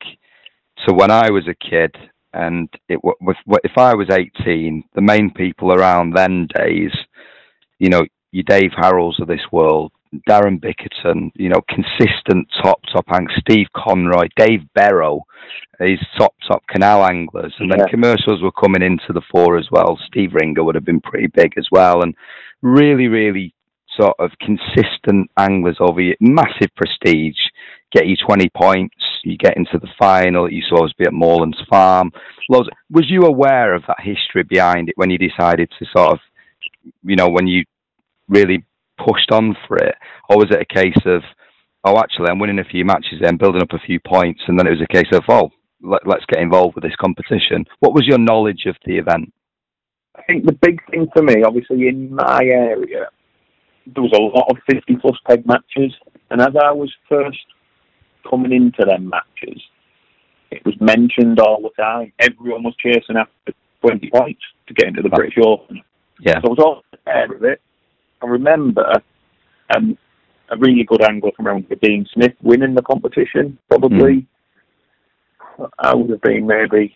to when I was a kid, and it if I was 18, the main people around then days, you know, your Dave Harrells of this world, Darren Bickerton, you know, consistent top top anglers, Steve Conroy, Dave Barrow, these top top canal anglers, and then commercials were coming into the fore as well. Steve Ringer would have been pretty big as well, and really, really sort of consistent anglers over you, massive prestige. Get you twenty points, you get into the final. You saw us be at Moorlands Farm. Loads. Was you aware of that history behind it when you decided to sort of, you know, when you really pushed on for it, or was it a case of, oh, actually, I'm winning a few matches, then building up a few points, and then it was a case of, oh, let, us get involved with this competition. What was your knowledge of the event? I think the big thing for me, obviously, in my area, there was a lot of 50 plus peg matches, and as I was first coming into them matches, it was mentioned all the time. Everyone was chasing after 20 points to get into the British Open. Yeah. So I was all aware of it. I remember um, a really good angler from around Dean Smith winning the competition, probably. Mm. I would have been maybe,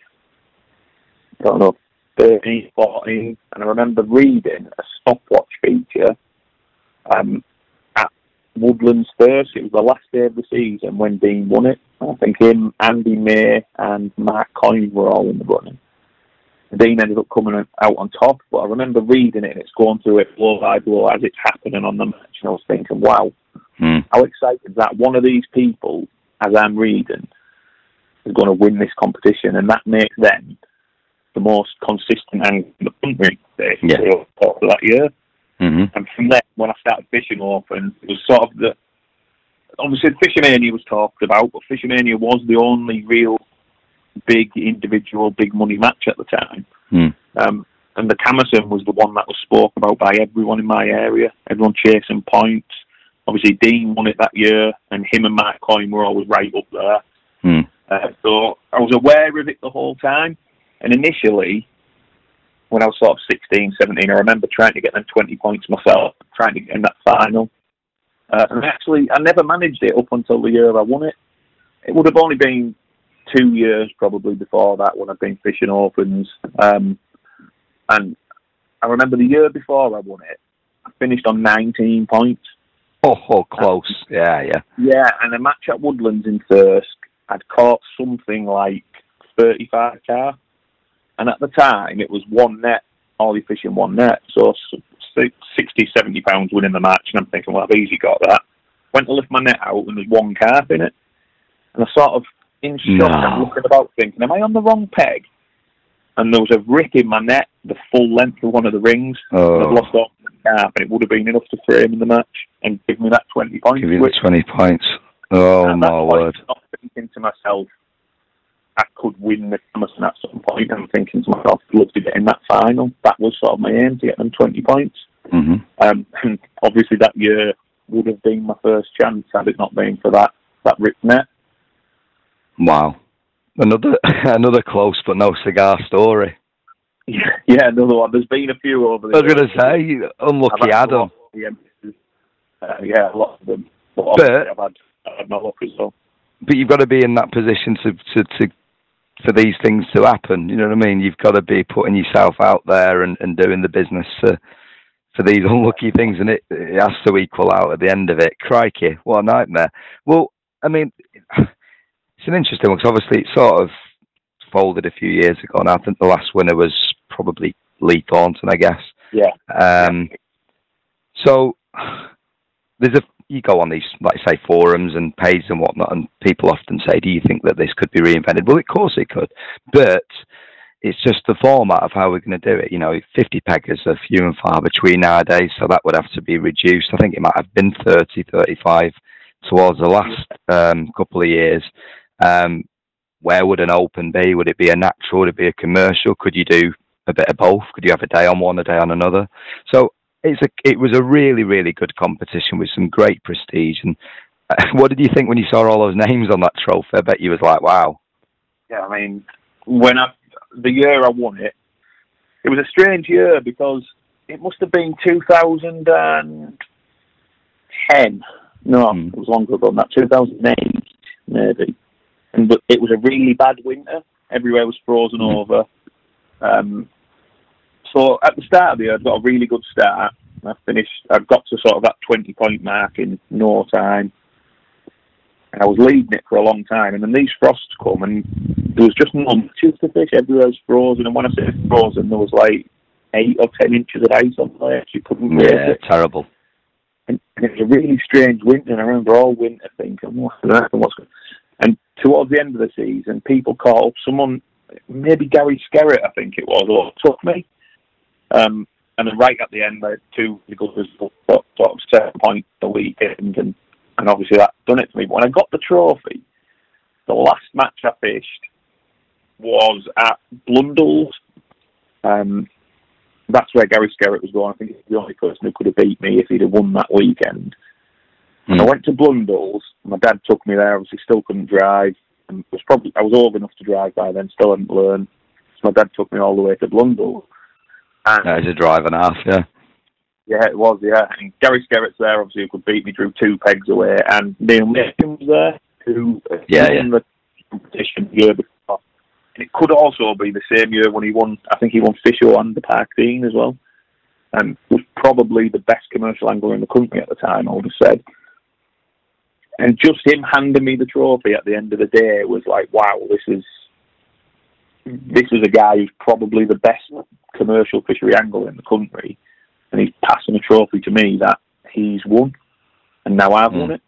I don't know, 13, 14. And I remember reading a stopwatch feature um, at Woodlands first. It was the last day of the season when Dean won it. I think him, Andy May, and Mark Coyne were all in the running. Dean ended up coming out on top. But I remember reading it and it's going through it blow by blow as it's happening on the match. And I was thinking, wow, hmm. how excited that one of these people, as I'm reading, is going to win this competition. And that makes them the most consistent angler in the country, yeah. that year. Mm-hmm. And from there, when I started fishing open, it was sort of the. Obviously, Fish'O'Mania was talked about, but Fish'O'Mania was the only real big individual, big money match at the time. Mm. Um, and the Camerson was the one that was spoke about by everyone in my area. Everyone chasing points. Obviously, Dean won it that year, and him and Mark Coyne were always right up there. Mm. Uh, so I was aware of it the whole time. And initially, when I was sort of 16, 17, I remember trying to get them 20 points myself, trying to get in that final. Uh, and actually, I never managed it up until the year I won it. It would have only been two years probably before that when I'd been fishing orphans. Um, and I remember the year before I won it, I finished on 19 points. Oh, oh close. Um, yeah, yeah. Yeah, and a match at Woodlands in Thirsk, I'd caught something like 35 car. And at the time, it was one net, all you fishing one net. So 60, 70 pounds winning the match. And I'm thinking, well, I've easy got that. Went to lift my net out and there's one carp in it. And I sort of in shock. No. I'm looking about thinking, am I on the wrong peg? And there was a rip in my net, the full length of one of the rings. Oh, I've lost off the calf, and it would have been enough to frame in the match and give me that 20 points. give you the which, 20 points. Oh, at my word. I'm not thinking to myself, I could win the Emerson at some point. I'm thinking to myself, I'd love to get in that final. That was sort of my aim to get them 20 points. hmm Um, and obviously, that year would have been my first chance had it not been for that that ripped net. Wow. Another [LAUGHS] another close but no cigar story. Yeah, yeah, another one. There's been a few over the I was going to say, unlucky Adam. a lot of EMCs. Uh, yeah, a lot of them. But, But- I've had, I've had my luck as well. But you've got to be in that position to, to, to for these things to happen. You know what I mean? You've got to be putting yourself out there and, and doing the business for for these unlucky things, and it, it has to equal out at the end of it. Crikey, what a nightmare! Well, I mean, it's an interesting one because obviously it sort of folded a few years ago, and I think the last winner was probably Lee Thornton, I guess. Yeah. Um, so there's a you go on these like say forums and pages and whatnot, and people often say, "Do you think that this could be reinvented?" Well, of course it could, but it's just the format of how we're going to do it. You know, 50 peggers are few and far between nowadays, so that would have to be reduced. I think it might have been 30, 35 towards the last um, couple of years. Um, where would an open be? Would it be a natural? Would it be a commercial? Could you do a bit of both? Could you have a day on one, a day on another? So it's a it was a really really good competition with some great prestige. And uh, [LAUGHS] what did you think when you saw all those names on that trophy? I bet you was like, wow. Yeah, I mean, when I the year I won it, it was a strange year because it must have been 2010. No, Hmm. it was longer than that. 2008, maybe. And but it was a really bad winter. Everywhere was frozen Hmm. over. Um, so at the start of the year, I'd got a really good start. I finished. I got to sort of that 20 point mark in no time. And I was leading it for a long time, and then these frosts come, and there was just no matches to fish. Everywhere was frozen, and when I say frozen, there was like eight or ten inches of ice on the lake. You couldn't Yeah, it. terrible. And, and it was a really strange winter. And I remember all winter thinking, what's going to happen? What's going And towards the end of the season, people called someone, maybe Gary Skerritt, I think it was, or took me. Um, and then right at the end, I had two good results, sort of seven point the weekend, and, and obviously that done it for me. But when I got the trophy, the last match I fished was at Blundell's. Um, that's where Gary Skerritt was going. I think he's the only person who could have beat me if he'd have won that weekend. And I Mm. went to Blundell's. My dad took me there. Obviously, still couldn't drive. And was probably I was old enough to drive by then. Still hadn't learned. So my dad took me all the way to Blundell's. And That is a drive and a half, yeah. yeah, it was. Yeah, and Gary Skerritt's there. Obviously, who could beat me. Drew two pegs away, and Neil Makin was there, who Yeah, won the competition the year before. And it could also be the same year when he won. I think he won Fisher and the Park Dean as well, and was probably the best commercial angler in the country at the time. I would have said. And just him handing me the trophy at the end of the day was like, wow, this is this is a guy who's probably the best commercial fishery angler in the country, and he's passing a trophy to me that he's won, and now I've won Mm. it.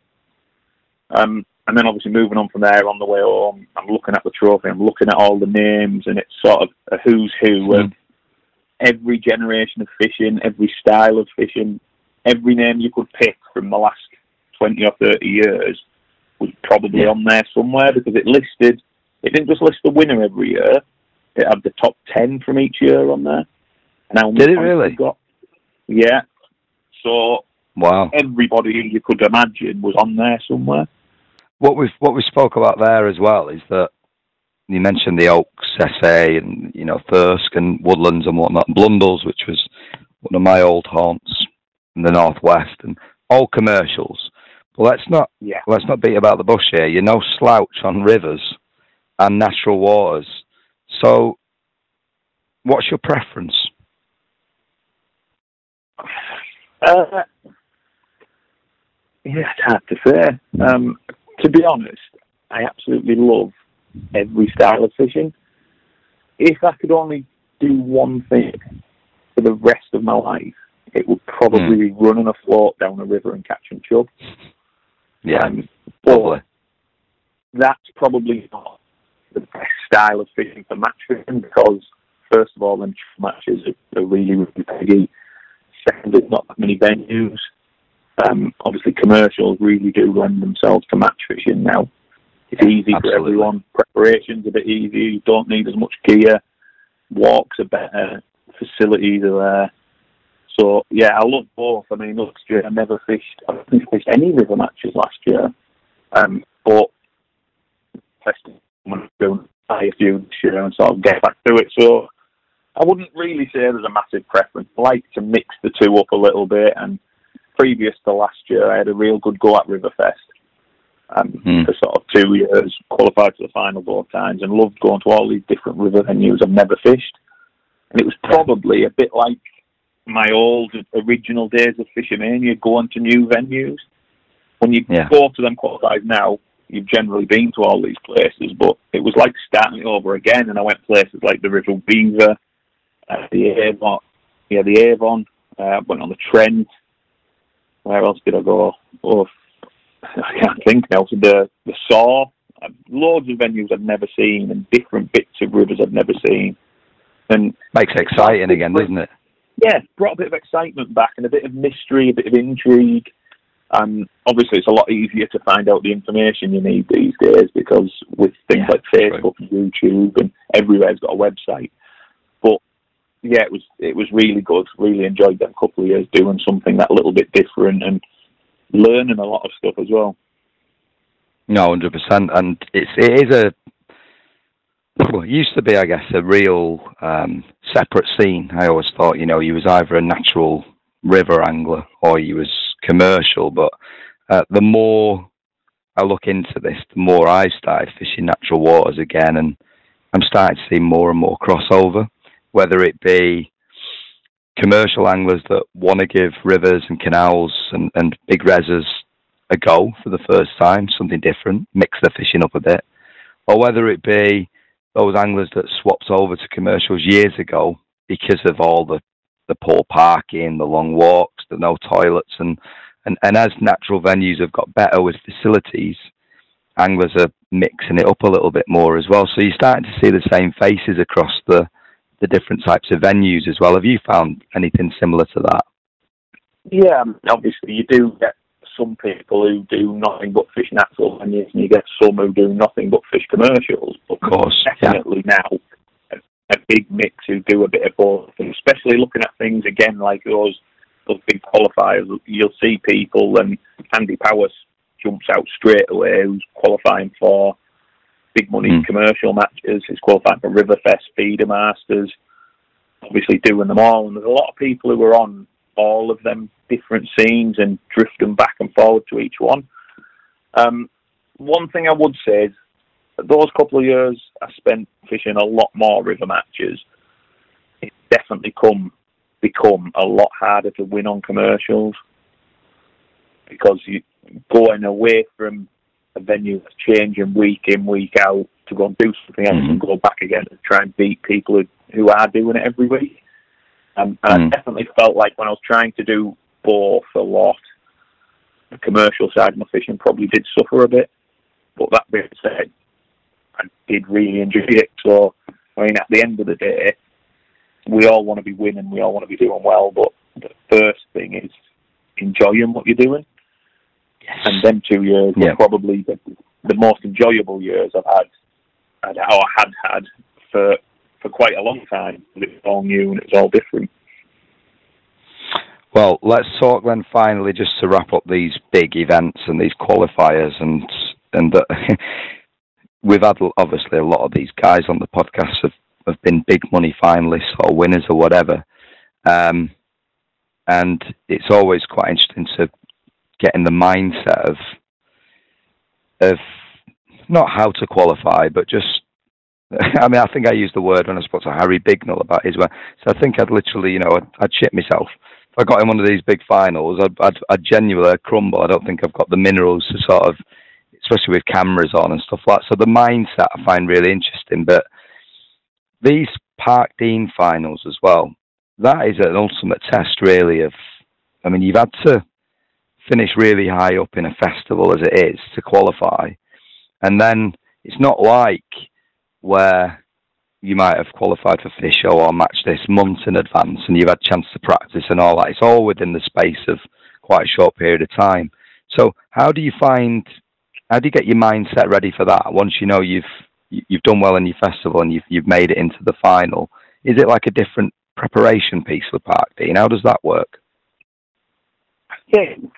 Um, and then obviously moving on from there on the way home, I'm looking at the trophy, I'm looking at all the names, and it's sort of a who's who of Mm. every generation of fishing, every style of fishing, every name you could pick from the last 20 or 30 years was probably Yeah. on there somewhere because it listed, it didn't just list the winner every year, it had the top 10 from each year on there. And how Did it really? Got. Yeah. So Wow. everybody you could imagine was on there somewhere. What we what we spoke about there as well is that you mentioned the Oaks Sessay and you know Thirsk and Woodlands and whatnot, and Blundell's, which was one of my old haunts in the northwest, and all commercials. Let's not Yeah. let's not beat about the bush here. You're no slouch on rivers and natural waters. So, what's your preference? Uh, yeah, it's hard to say. Um, to be honest, I absolutely love every style of fishing. If I could only do one thing for the rest of my life, it would probably be running a float down a river and catching chub. Yeah, Um, probably. that's probably not the best style of fishing for match fishing because, first of all, them matches are, are really, really peggy. Second, there's not that many venues. Um, obviously, commercials really do lend themselves to match fishing now. It's Yeah, easy absolutely. for everyone. Preparation's a bit easier. You don't need as much gear. Walks are better. Facilities are there. So yeah, I love both. I mean, last year I never fished. I I fished any river matches last year. Um, but I'm going to go a few this year and sort of get back to it. So I wouldn't really say there's a massive preference. I like to mix the two up a little bit. And previous to last year, I had a real good go at Riverfest um, Hmm. for sort of two years. Qualified to the final both times and loved going to all these different river venues I've never fished. And it was probably a bit like my old original days of Fish'O'Mania, going to new venues. When you Yeah. go to them qualified now, you've generally been to all these places, but it was like starting it over again. And I went places like the River Beaver, uh, the Avon, yeah, the Avon. Uh, went on the Trent. Where else did I go? Oh, I can't think now. So the the Soar. Uh, loads of venues I've never seen, and different bits of rivers I've never seen. And Makes it exciting again, doesn't it? Yeah, brought a bit of excitement back and a bit of mystery, a bit of intrigue. Um, obviously, it's a lot easier to find out the information you need these days because with things Yeah, like Facebook and YouTube and everywhere's got a website. But yeah, it was it was really good. Really enjoyed them couple of years doing something that little bit different and learning a lot of stuff as well. No, hundred percent, and it's it is a. Well, it used to be, I guess, a real um, separate scene. I always thought, you know, he was either a natural river angler or he was commercial. But uh, the more I look into this, the more I started fishing natural waters again, and I'm starting to see more and more crossover. Whether it be commercial anglers that want to give rivers and canals and, and big reses a go for the first time, something different, mix their fishing up a bit, or whether it be those anglers that swapped over to commercials years ago because of all the, the poor parking, the long walks, the no toilets, and, and, and as natural venues have got better with facilities, anglers are mixing it up a little bit more as well. So you're starting to see the same faces across the, the different types of venues as well. Have you found anything similar to that? Yeah, obviously you do get some people who do nothing but fish natural venues, and you get some who do nothing but fish commercials. But Of course, yeah. definitely now a, a big mix who do a bit of both, and especially looking at things again like those those big qualifiers. You'll see people, and Andy Powers jumps out straight away, who's qualifying for big money Mm. commercial matches. He's qualifying for Riverfest, Feeder Masters, obviously doing them all. And there's a lot of people who are on all of them different scenes and drift them back and forward to each one. Um, one thing I would say is those couple of years I spent fishing a lot more river matches. It's definitely come become a lot harder to win on commercials because you going away from a venue that's changing week in week out to go and do something else and go back again and try and beat people who, who are doing it every week. Um, and Mm. I definitely felt like when I was trying to do both a lot, the commercial side of my fishing probably did suffer a bit. But that being said, I did really enjoy it. So, I mean, at the end of the day, we all want to be winning, we all want to be doing well, but the first thing is enjoying what you're doing. And them two years Yeah. were probably the, the most enjoyable years I've had, had or had had for for quite a long time. It was all new and it was all different. Well, let's talk then finally just to wrap up these big events and these qualifiers and and that [LAUGHS] we've had obviously a lot of these guys on the podcast have, have been big money finalists or winners or whatever. Um, and it's always quite interesting to get in the mindset of of not how to qualify, but just [LAUGHS] I mean, I think I used the word when I spoke to Harry Bignell about his way. So I think I'd literally, you know, I'd, I'd shit myself if I got in one of these big finals. I'd, I'd, I'd genuinely crumble. I don't think I've got the minerals to sort of, especially with cameras on and stuff like. that. So the mindset I find really interesting. But these Parkdean finals as well. That is an ultimate test, really. Of, I mean, you've had to finish really high up in a festival as it is to qualify and then it's not like where you might have qualified for Fisher or match this months in advance and you've had chance to practice and all that. It's all within the space of quite a short period of time. So how do you find how do you get your mindset ready for that once you know you've you've done well in your festival and you've you've made it into the final? Is it like a different preparation piece for Parkdean? How does that work? Think,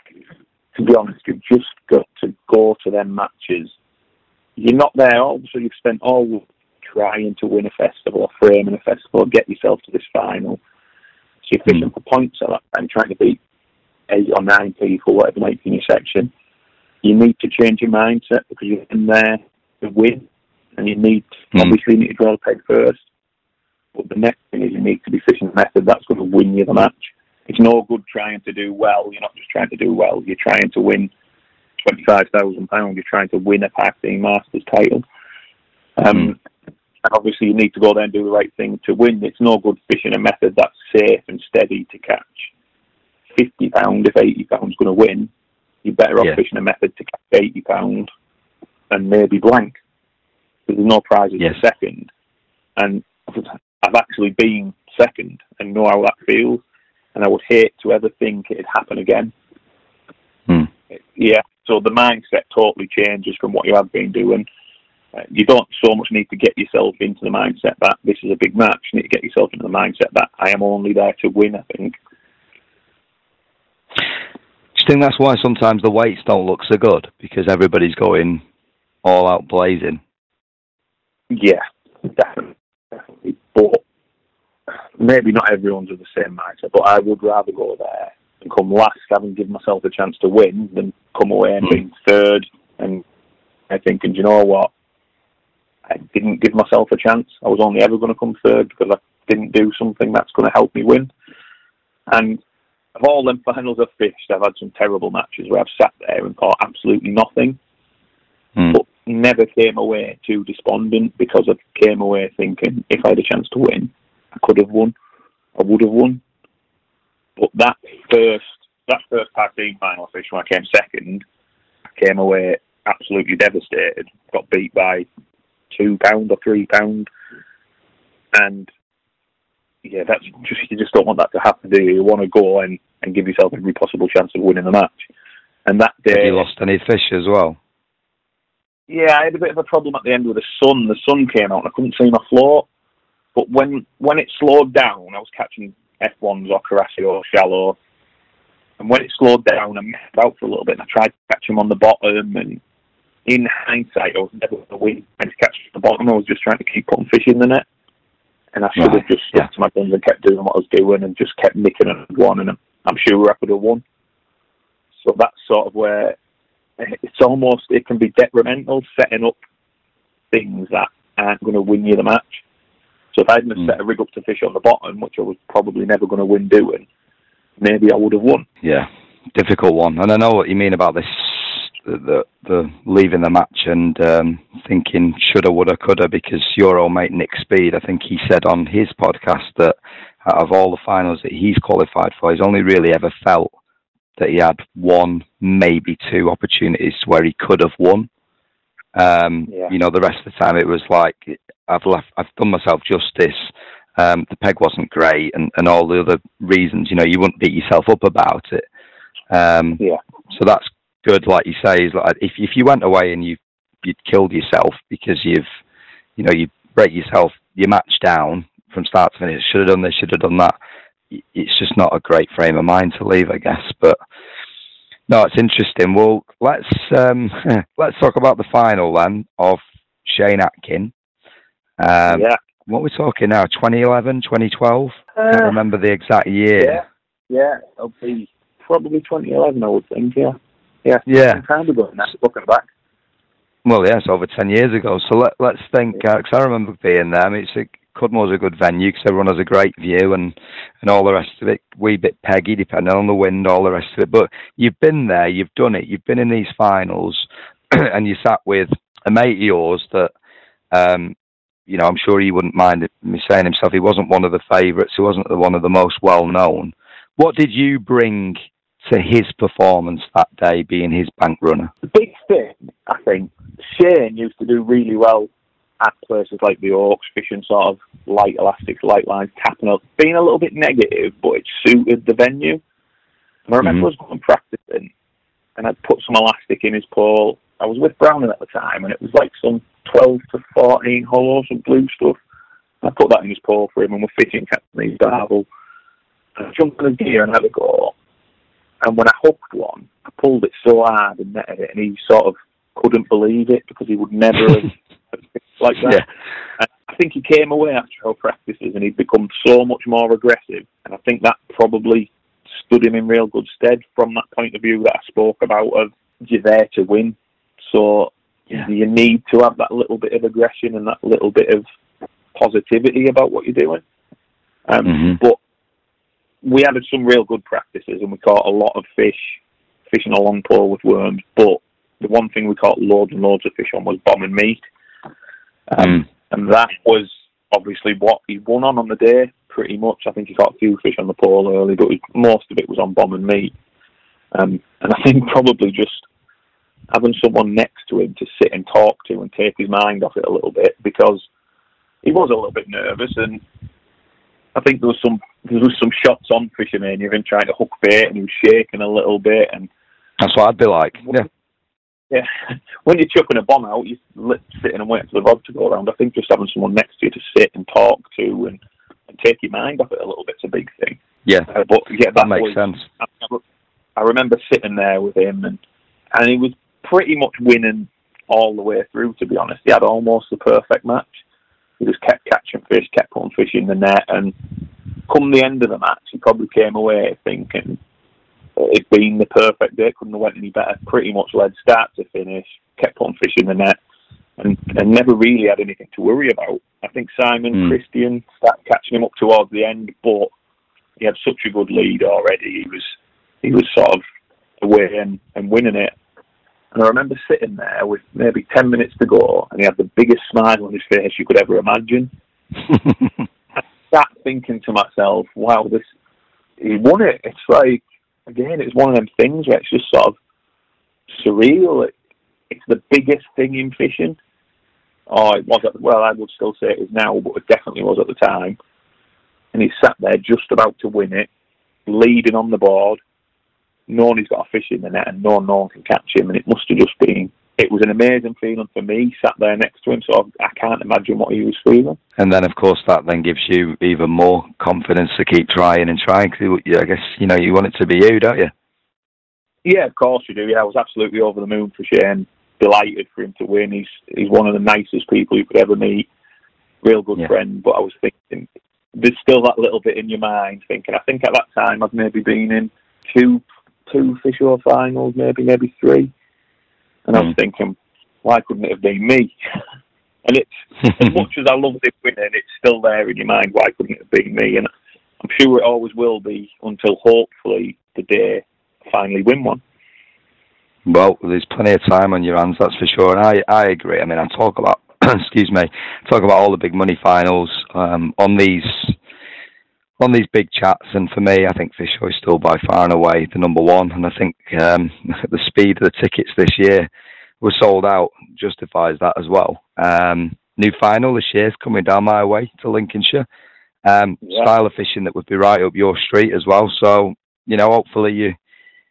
to be honest, you've just got to go to them matches. You're not there. Obviously, you've spent all trying to win a festival or framing a festival, get yourself to this final. So you're fishing mm. for points at that time, trying to beat eight or nine people, whatever might be in your section. You need to change your mindset because you're in there to win, and you need mm. obviously you need to draw the peg first. But the next thing is you need to be fishing the method that's going to win you the match. It's no good trying to do well. You're not just trying to do well. You're trying to win twenty-five thousand pounds. You're trying to win a Park Masters title. Um, mm. And obviously, you need to go there and do the right thing to win. It's no good fishing a method that's safe and steady to catch fifty pound if eighty pound's going to win. You're better off yeah. fishing a method to catch eighty pound and maybe blank there's no prizes yes. for second. And I've actually been second and know how that feels, and I would hate to ever think it'd happen again. Hmm. Yeah, so the mindset totally changes from what you have been doing. You don't so much need to get yourself into the mindset that this is a big match. You need to get yourself into the mindset that I am only there to win. I think. Do you think that's why sometimes the weights don't look so good because everybody's going all out blazing? Yeah, definitely definitely. But maybe not everyone's of the same mindset. But I would rather go there and come last, having given myself a chance to win, than come away and mm. being third. And I think, and you know what? I didn't give myself a chance. I was only ever going to come third because I didn't do something that's going to help me win. And of all them finals I've fished, I've had some terrible matches where I've sat there and caught absolutely nothing. Mm. But never came away too despondent because I came away thinking if I had a chance to win, I could have won, I would have won. But that first that first Parkdean final fish when I came second, I came away absolutely devastated. Got beat by two pound or three pound, and yeah, that's just you just don't want that to happen. Do you? You want to go and and give yourself every possible chance of winning the match. And that day, Have you lost any fish as well? Yeah, I had a bit of a problem at the end with the sun. The sun came out and I couldn't see my float. But when when it slowed down, I was catching F1s or Karasi or shallow. And when it slowed down, I messed out for a little bit and I tried to catch them on the bottom. And in hindsight, I was never going to win. To catch the bottom, I was just trying to keep putting fish in the net. And I should right. have just stuck yeah. to my guns and kept doing what I was doing and just kept nicking and one. And I'm sure I could have won. So that's sort of where it's almost it can be detrimental setting up things that aren't going to win you the match. So if I hadn't mm. set a rig up to fish on the bottom, which I was probably never going to win doing, maybe I would have won. Yeah, difficult one. And I know what you mean about this, the the, leaving the match and um, thinking shoulda, woulda, coulda, because your old mate Nick Speed, I think he said on his podcast that out of all the finals that he's qualified for, he's only really ever felt that he had one, maybe two opportunities where he could have won. Um, yeah. You know, the rest of the time it was like I've left, I've done myself justice. Um, the peg wasn't great, and, and all the other reasons. You know, you wouldn't beat yourself up about it. Um, yeah. So that's good. Like you say, is like if if you went away and you you'd killed yourself because you've, you know, you break yourself your match down from start to finish. Should have done this. Should have done that it's just not a great frame of mind to leave, I guess. But no, it's interesting. Well, let's um, [LAUGHS] let's talk about the final then of Shane Atkin. Um, yeah. What we're we talking now? 2011, 2012? Uh, I can't remember the exact year. Yeah, yeah, it'll be probably 2011, I would think. Yeah, yeah, yeah. Time ago, now, looking back. Well, yes, over 10 years ago. So let, let's think, because uh, I remember being there. I mean, it's a Cudmore's a good venue because everyone has a great view and, and all the rest of it. Wee bit peggy, depending on the wind, all the rest of it. But you've been there, you've done it, you've been in these finals, [CLEARS THROAT] and you sat with a mate of yours that, um, you know, I'm sure he wouldn't mind me saying himself. He wasn't one of the favourites. He wasn't the one of the most well known. What did you bring to his performance that day, being his bank runner? The big thing, I think, Shane used to do really well at places like the Oaks, fishing sort of light elastics, light lines, tapping up, being a little bit negative, but it suited the venue. And I remember Mhm. I was going practicing, and I'd put some elastic in his pole. I was with Browning at the time, and it was like some 12 to 14 hollows of blue stuff. I put that in his pole for him, and we're fishing catching these darvel. I jumped in his gear and had a go. And when I hooked one, I pulled it so hard and netted it, and he sort of couldn't believe it because he would never have [LAUGHS] like that. Yeah. I think he came away after our practices and he'd become so much more aggressive. And I think that probably stood him in real good stead from that point of view that I spoke about of you're there to win. So Yeah. you need to have that little bit of aggression and that little bit of positivity about what you're doing. Um, Mhm. But we had some real good practices and we caught a lot of fish fishing a long pole with worms. But the one thing we caught loads and loads of fish on was bomb and meat. Um, Mm. and that was obviously what he won on on the day, pretty much. I think he caught a few fish on the pole early, but it- most of it was on bomb and meat. Um, and I think [LAUGHS] probably just having someone next to him to sit and talk to and take his mind off it a little bit because he was a little bit nervous and I think there was some there was some shots on Fish'O'Mania of him trying to hook bait and he was shaking a little bit and That's what I'd be like. Yeah. yeah, [LAUGHS] when you're chucking a bomb out, you're sitting and waiting for the rod to go around. I think just having someone next to you to sit and talk to and, and take your mind off it a little bit's a big thing. Yeah. Uh, but yeah, that, That makes was, sense. I, I remember sitting there with him and and he was pretty much winning all the way through. To be honest, he had almost the perfect match. He just kept catching fish, kept putting fish in the net, and come the end of the match, he probably came away thinking it'd been the perfect day. Couldn't have went any better. Pretty much led start to finish, kept putting fish in the net, and and never really had anything to worry about. I think Simon Hmm. Christian started catching him up towards the end, but he had such a good lead already. He was he was sort of away and, and winning it. And I remember sitting there with maybe ten minutes to go, and he had the biggest smile on his face you could ever imagine. [LAUGHS] I sat thinking to myself, "Wow, this he won it." It's like again, it's one of them things where it's just sort of surreal. It, it's the biggest thing in fishing. Oh, it was at well, I would still say it is now, but it definitely was at the time. And he sat there just about to win it, leading on the board, knowing he's got a fish in the net and knowing no one can catch him. And it must have just been, it was an amazing feeling for me, sat there next to him. So I, I can't imagine what he was feeling. and then, of course, that then gives you even more confidence to keep trying and trying. Cause I guess you know you want it to be you, don't you? Yeah, of course you do. Yeah, I was absolutely over the moon for Shane. Delighted for him to win. He's he's one of the nicest people you could ever meet. Real good Yeah. friend. But I was thinking, there's still that little bit in your mind thinking. I think at that time I've maybe been in two two for sure finals, maybe maybe three, and I was Mm. thinking, why couldn't it have been me? [LAUGHS] and it's as [LAUGHS] much as I loved it winning, it's still there in your mind. Why couldn't it have been me? And I'm sure it always will be until hopefully the day I finally win one. Well, there's plenty of time on your hands, that's for sure. And I, I agree. I mean, I talk about, [COUGHS] excuse me, talk about all the big money finals um, on these on these big chats. And for me, I think Fisher is still by far and away the number one. And I think um, [LAUGHS] the speed of the tickets this year were sold out justifies that as well. Um, new final this year is coming down my way to Lincolnshire. Um, Yeah. Style of fishing that would be right up your street as well. So you know, hopefully you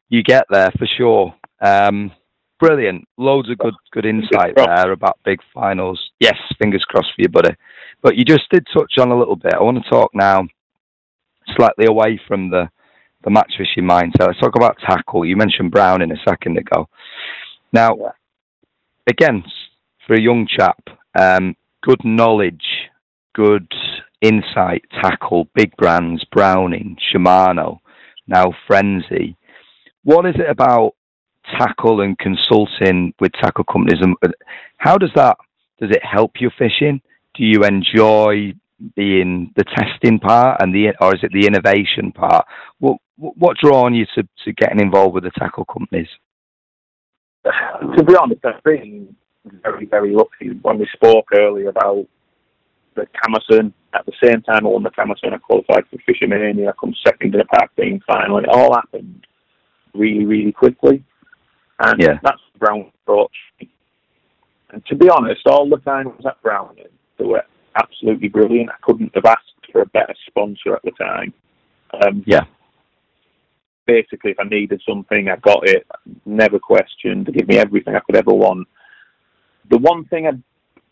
you get there for sure. Um, brilliant, loads of good good insight there about big finals. Yes, fingers crossed for you, buddy. But you just did touch on a little bit. I want to talk now slightly away from the the match fishing mindset. Let's talk about tackle. You mentioned Browning a second ago. Now, Yeah. again, for a young chap, um, good knowledge, good insight, tackle, big brands, Browning, Shimano, now Frenzy. What is it about tackle and consulting with tackle companies, and how does that does it help your fishing? Do you enjoy being the testing part, and the or is it the innovation part? What what drawn you to, to getting involved with the tackle companies? to be honest, I've been very, very lucky. When we spoke earlier about the Camerson, at the same time I won the Camerson, I qualified for Fish'O'Mania, I come second in the Parkdean final, and it all happened really, really quickly. And Yeah. that's the Brown approach. And to be honest, all the time I was at Browning, they were absolutely brilliant. I couldn't have asked for a better sponsor at the time. Um, Yeah. Basically, if I needed something, I got it. Never questioned. They gave me everything I could ever want. The one thing I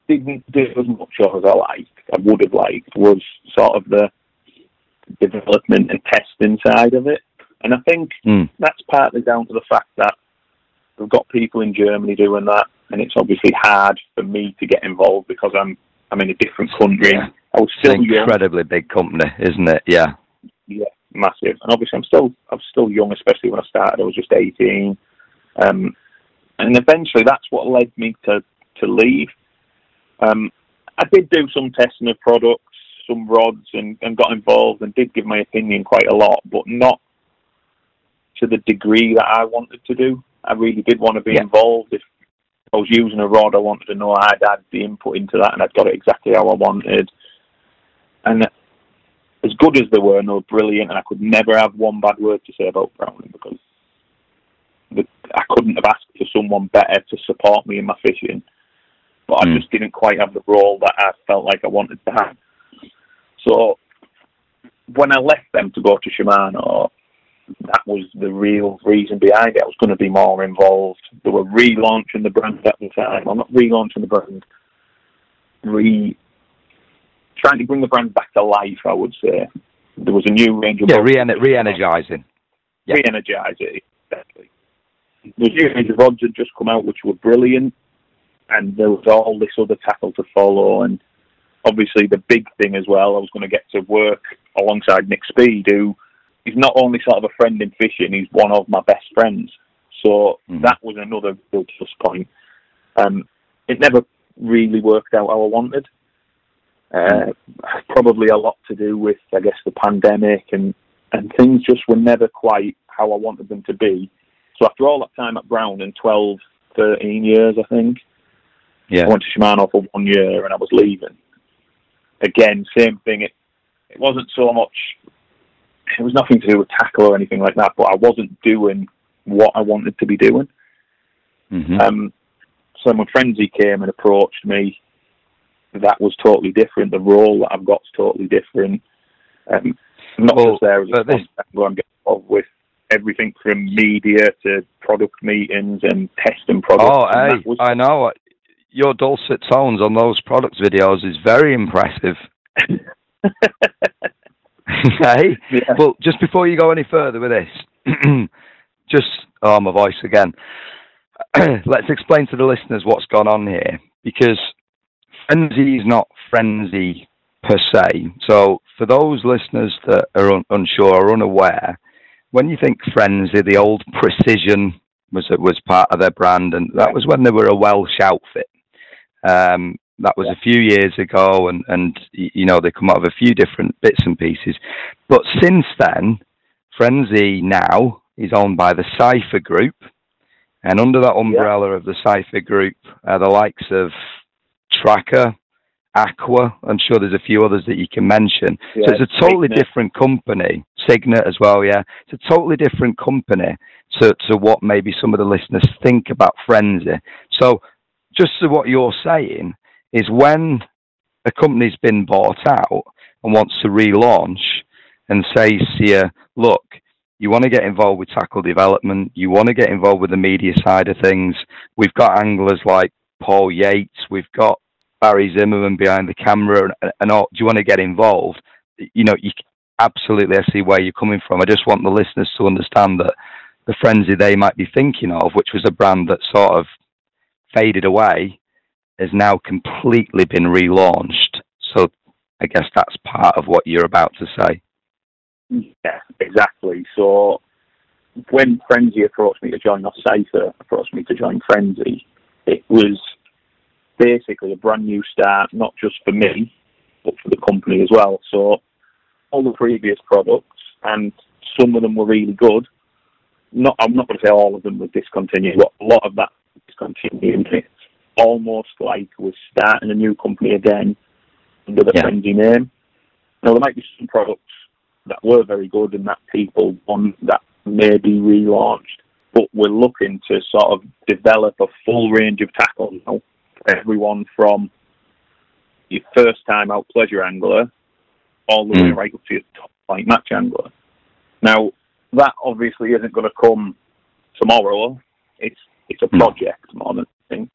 didn't do as much of as I liked, I would have liked, was sort of the development and testing side of it. And I think Mm. that's partly down to the fact that we've got people in Germany doing that, and it's obviously hard for me to get involved because I'm I'm in a different country. Yeah. I was It's still an young, incredibly big company, isn't it? Yeah. yeah, massive, and obviously I'm still I'm still young, especially when I started. I was just 18, um, and eventually that's what led me to to leave. Um, I did do some testing of products, some rods, and, and got involved and did give my opinion quite a lot, but not to the degree that I wanted to do. I really did want to be Yeah. involved. If I was using a rod, I wanted to know I'd had the input into that and I'd got it exactly how I wanted. And as good as they were, and they were brilliant, and I could never have one bad word to say about Browning because the, I couldn't have asked for someone better to support me in my fishing. But I Mm. just didn't quite have the role that I felt like I wanted to have. So when I left them to go to Shimano, that was the real reason behind it. I was going to be more involved. They were relaunching the brand at the time. I'm not relaunching the brand. Re trying to bring the brand back to life. I would say there was a new range of Yeah, re-energizing. Yeah. re-energize it exactly. The new range of rods had just come out, which were brilliant, and there was all this other tackle to follow. And obviously, the big thing as well, I was going to get to work alongside Nick Speed, who is not only sort of a friend in fishing, he's one of my best friends. So Mhm. that was another real plus point. Um, it never really worked out how I wanted. Uh, probably a lot to do with, I guess, the pandemic and, and things just were never quite how I wanted them to be. So after all that time at Browning 12, 13 years, I think, Yeah. I went to Shimano for one year and I was leaving. Again, same thing. It it wasn't so much. It was nothing to do with tackle or anything like that. But I wasn't doing what I wanted to be doing. hmm Um, so when Frenzy came and approached me, that was totally different. The role that I've got is totally different. Um, not Well, just there as a but this- sponsor, I'm getting involved with everything from media to product meetings and testing products. Oh, hey, was- I know. Your dulcet tones on those products videos is very impressive. [LAUGHS] hey, Yeah. well, just before you go any further with this, [CLEARS THROAT] just oh my voice again. [CLEARS THROAT] Let's explain to the listeners what's gone on here because frenzy is not frenzy per se. So, for those listeners that are un- unsure or unaware, when you think frenzy, the old precision was was part of their brand, and that was when they were a Welsh outfit. Um, that was a few years ago, and and you know they come out of a few different bits and pieces. But since then, Frenzy now is owned by the Cipher Group, and under that umbrella of the Cipher Group, are the likes of Trakker, Aqua. I'm sure there's a few others that you can mention. Yeah, so it's a totally Signet. different company. Signet as well, yeah. It's a totally different company to, to what maybe some of the listeners think about Frenzy. So just to what you're saying is when a company's been bought out and wants to relaunch and says to you, look, you want to get involved with tackle development, you want to get involved with the media side of things. We've got anglers like Paul Yates, we've got Barry Zimmerman behind the camera, and, and all. Do you want to get involved? You know, you absolutely. I see where you're coming from. I just want the listeners to understand that the frenzy they might be thinking of, which was a brand that sort of faded away, has now completely been relaunched. So I guess that's part of what you're about to say. Yeah, exactly. So when Frenzy approached me to join, or Cypher approached me to join Frenzy, it was basically a brand new start, not just for me, but for the company as well. So all the previous products, and some of them were really good. Not, I'm not going to say all of them were discontinued, but a lot of that discontinued. Almost like we're starting a new company again under the Yeah. Frenzy name. Now there might be some products that were very good and that people want that may be relaunched. But we're looking to sort of develop a full range of tackle now everyone from your first time out pleasure angler all the way Mm. right up to your top flight match angler. Now, that obviously isn't going to come tomorrow. It's it's a No. project more than anything.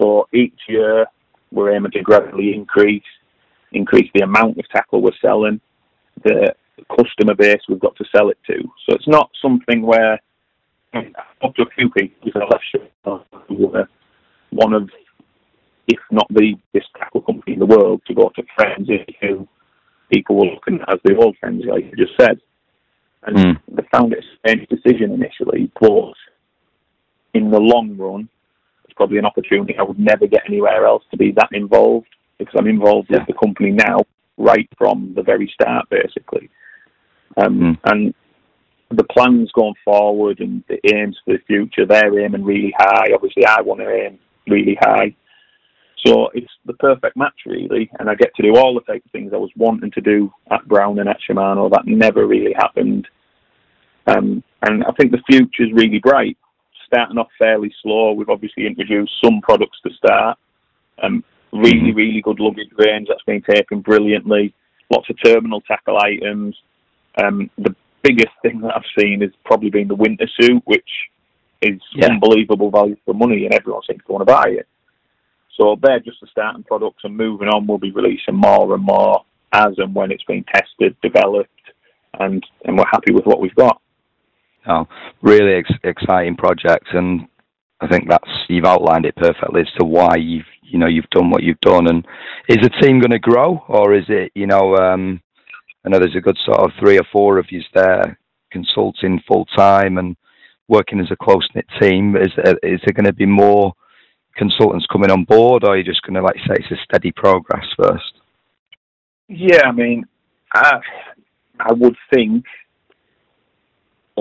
So each year we're aiming to gradually increase increase the amount of tackle we're selling, the customer base we've got to sell it to. So it's not something where I've to a few people left short who were one of, if not the biggest tackle company in the world, to go to Frenzy, who people were looking at as the old Frenzy, like you just said. And Mm. they found it a strange decision initially, but in the long run, it's probably an opportunity I would never get anywhere else to be that involved because I'm involved Yeah. with the company now right from the very start, basically. Um, Mm. And the plans going forward and the aims for the future, they're aiming really high. Obviously, I want to aim really high. So it's the perfect match, really, and I get to do all the type of things I was wanting to do at Browning and at Shimano. That never really happened. Um, and I think the future is really bright. Starting off fairly slow, we've obviously introduced some products to start. Um, really, Mhm. really good luggage range that's been taken brilliantly. Lots of terminal tackle items. Um, the biggest thing that I've seen has probably been the winter suit, which is Yeah. unbelievable value for money, and everyone seems to want to buy it. So they're just the starting products, and moving on, we'll be releasing more and more as and when it's been tested, developed, and and we're happy with what we've got. Oh, really ex- exciting project, and I think that's you've outlined it perfectly as to why you've you know you've done what you've done. And is the team going to grow, or is it you know? Um, I know there's a good sort of three or four of you there consulting full time and working as a close knit team. Is there, is there going to be more consultants coming on board, or are you just going to like say it's a steady progress first? Yeah, I mean, I, I would think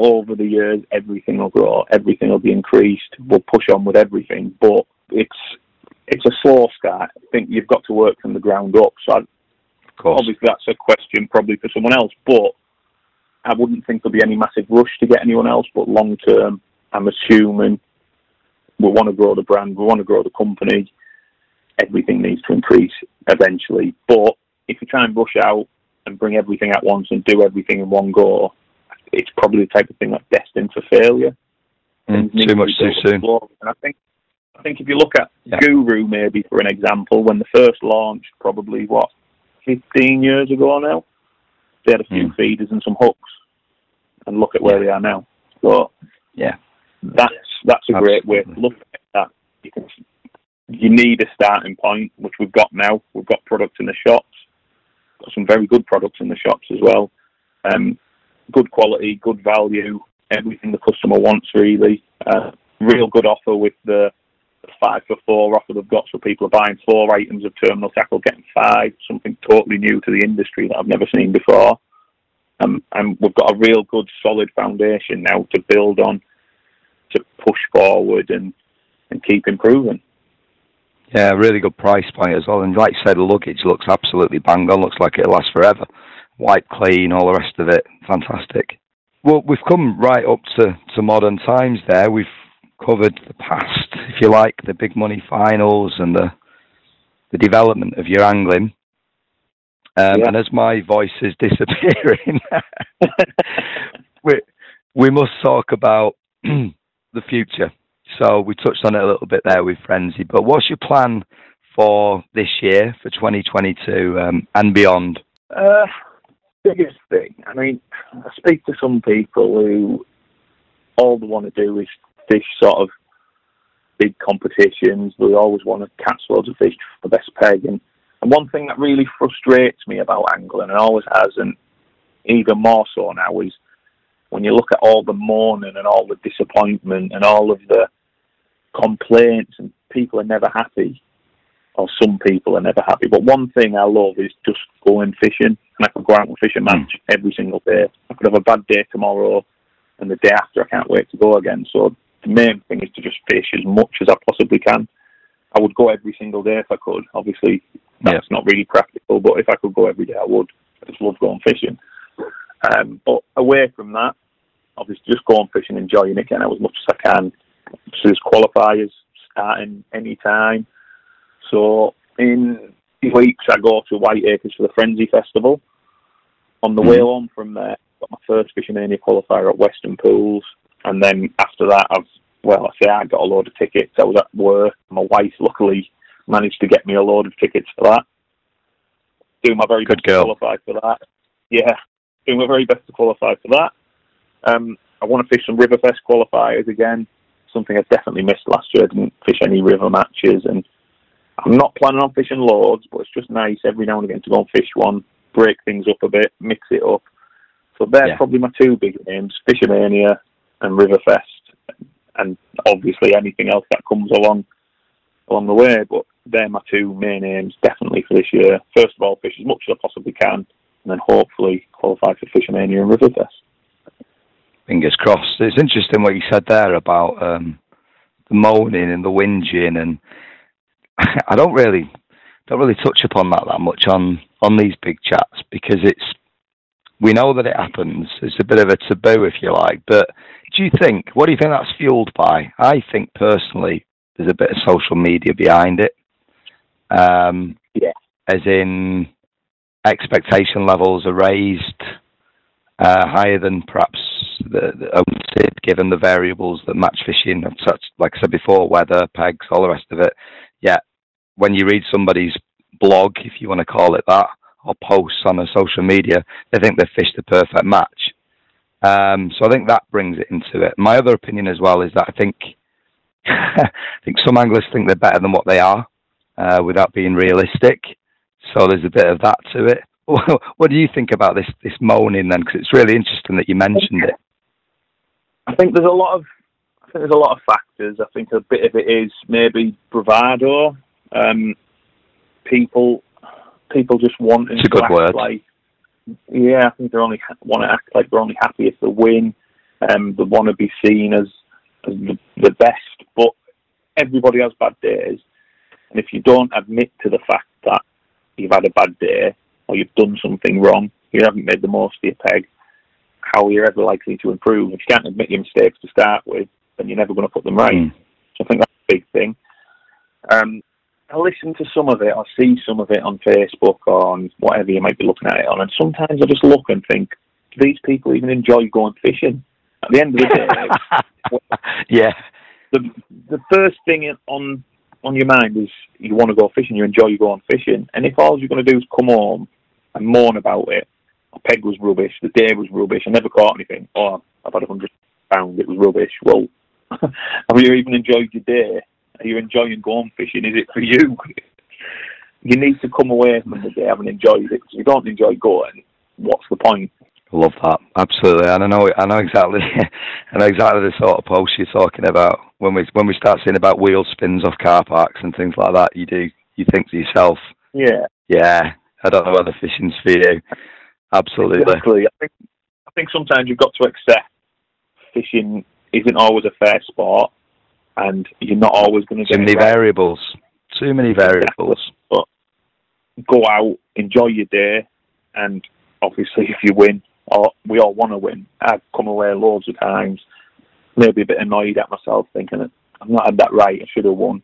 over the years everything will grow, everything will be increased. We'll push on with everything, but it's it's a slow start. I think you've got to work from the ground up. So I, Of course. obviously that's a question probably for someone else, but I wouldn't think there'll be any massive rush to get anyone else. But long term, I'm assuming we want to grow the brand, we want to grow the company. Everything needs to increase eventually. But if you try and rush out and bring everything at once and do everything in one go, it's probably the type of thing that's destined for failure. Mm, too much too soon. And I think, I think if you look at Yeah. Guru, maybe for an example, when the first launched, probably what 15 years ago now, they had a few Mm. feeders and some hooks, and look at where they are now. So Yeah. that's that's a great way to look at that. You can you need a starting point, which we've got now. We've got products in the shops, got some very good products in the shops as well. Um, good quality, good value, everything the customer wants really. Uh, real good offer with the five for four offer they've got, so people are buying four items of terminal tackle, getting five, something totally new to the industry that I've never seen before. Um, and we've got a real good, solid foundation now to build on, to push forward and, and keep improving. Yeah, really good price point as well. And like you said, the luggage looks absolutely bang on. Looks like it'll last forever. White clean, all the rest of it. Fantastic. Well, we've come right up to, to modern times there. We've covered the past, if you like, the big money finals and the the development of your angling. Um, Yeah. And as my voice is [LAUGHS] disappearing, [LAUGHS] we, we must talk about [CLEARS THROAT] the future. So we touched on it a little bit there with Frenzy, but what's your plan for this year, for 2022 um, and beyond? Uh, biggest thing. I mean, I speak to some people who all they want to do is fish sort of big competitions. They always want to catch loads of fish for the best peg. And, and one thing that really frustrates me about angling, and always has, and even more so now, is when you look at all the moaning and all the disappointment and all of the complaints, and people are never happy or some people are never happy. But one thing I love is just going fishing, and I could go out and fish a match every single day. I could have a bad day tomorrow, and the day after I can't wait to go again. So the main thing is to just fish as much as I possibly can. I would go every single day if I could. Obviously, that's not really practical, but if I could go every day, I would. I just love going fishing. Um, but away from that, obviously, just going fishing, enjoying it, getting out as much as I can. So there's qualifiers starting any time So in few weeks, I go to Whiteacres for the Frenzy Festival. On the mm. way home from there, got my first Fish'O'Mania qualifier at Western Pools, and then after that, I've well, I say I got a load of tickets. I was at work. My wife luckily managed to get me a load of tickets for that. Doing my very Good best girl. to qualify for that. Yeah, doing my very best to qualify for that. Um, I want to fish some Riverfest qualifiers again. Something I definitely missed last year. I didn't fish any river matches, and I'm not planning on fishing loads, but it's just nice every now and again to go and fish one, break things up a bit, mix it up. So they're yeah. probably my two big names: Fish'O'Mania and Riverfest, and obviously anything else that comes along along the way. But they're my two main aims, definitely for this year. First of all, fish as much as I possibly can, and then hopefully qualify for Fish'O'Mania and Riverfest. Fingers crossed. It's interesting what you said there about um, the moaning and the whinging, and [LAUGHS] I don't really don't really touch upon that that much on on these big chats because it's we know that it happens. It's a bit of a taboo, if you like. But do you think? What do you think that's fueled by? I think personally, there's a bit of social media behind it. Um, yeah. As in, expectation levels are raised uh, higher than perhaps the, the given the variables that match fishing and such. Like I said before, weather, pegs, all the rest of it. Yeah, when you read somebody's blog, if you want to call it that, or posts on a social media, they think they've fished the perfect match. Um, so I think that brings it into it. My other opinion as well is that I think [LAUGHS] I think some anglers think they're better than what they are uh, without being realistic. So there's a bit of that to it. [LAUGHS] what do you think about this this moaning then? Because it's really interesting that you mentioned it. I think there's a lot of I think there's a lot of factors. I think a bit of it is maybe bravado. Um, people people just wanting it's a good act word. like yeah, I think they only want to act like they're only happy if they win. Um, they want to be seen as as the, the best, but everybody has bad days, and if you don't admit to the fact that you've had a bad day or you've done something wrong, you haven't made the most of your peg, how are you ever likely to improve? If you can't admit your mistakes to start with, then you're never going to put them right. Mm. So I think that's a big thing. Um, I listen to some of it, I see some of it on Facebook or on whatever you might be looking at it on, and sometimes I just look and think, do these people even enjoy going fishing? At the end of the day, [LAUGHS] yeah. The the first thing on on your mind is you want to go fishing, you enjoy going fishing, and if all you're going to do is come home and moan about it, a peg was rubbish, the day was rubbish, I never caught anything, or I've had a hundred pounds, it was rubbish. Well, [LAUGHS] have you even enjoyed your day? Are you enjoying going fishing? Is it for you? [LAUGHS] you need to come away from the day having enjoyed it. If you don't enjoy going, what's the point? Love that absolutely, and I know I know exactly, [LAUGHS] I know exactly the sort of post you're talking about. When we when we start seeing about wheel spins off car parks and things like that, you do you think to yourself, yeah, yeah, I don't know whether fishing's for you. Absolutely. Exactly. I think I think sometimes you've got to accept fishing isn't always a fair sport, and you're not always going to get too many right. variables. Too many variables. But go out, enjoy your day, and obviously, if you win, or we all want to win. I've come away loads of times, maybe a bit annoyed at myself, thinking I've not had that right. I should have won.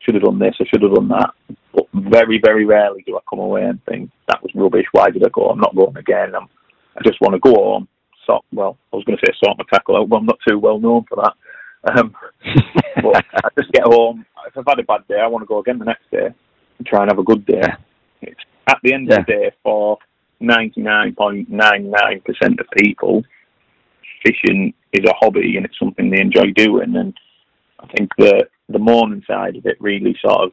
Should have done this. I should have done that. But very, very rarely do I come away and think that was rubbish. Why did I go? I'm not going again. I'm, I just want to go home. Sort, well, I was going to say sort my tackle out, but I'm not too well known for that. Um, [LAUGHS] but I just get home. If I've had a bad day, I want to go again the next day and try and have a good day. It's, at the end yeah. of the day, for 99.99% of people, fishing is a hobby and it's something they enjoy doing. And I think the the moaning side of it really sort of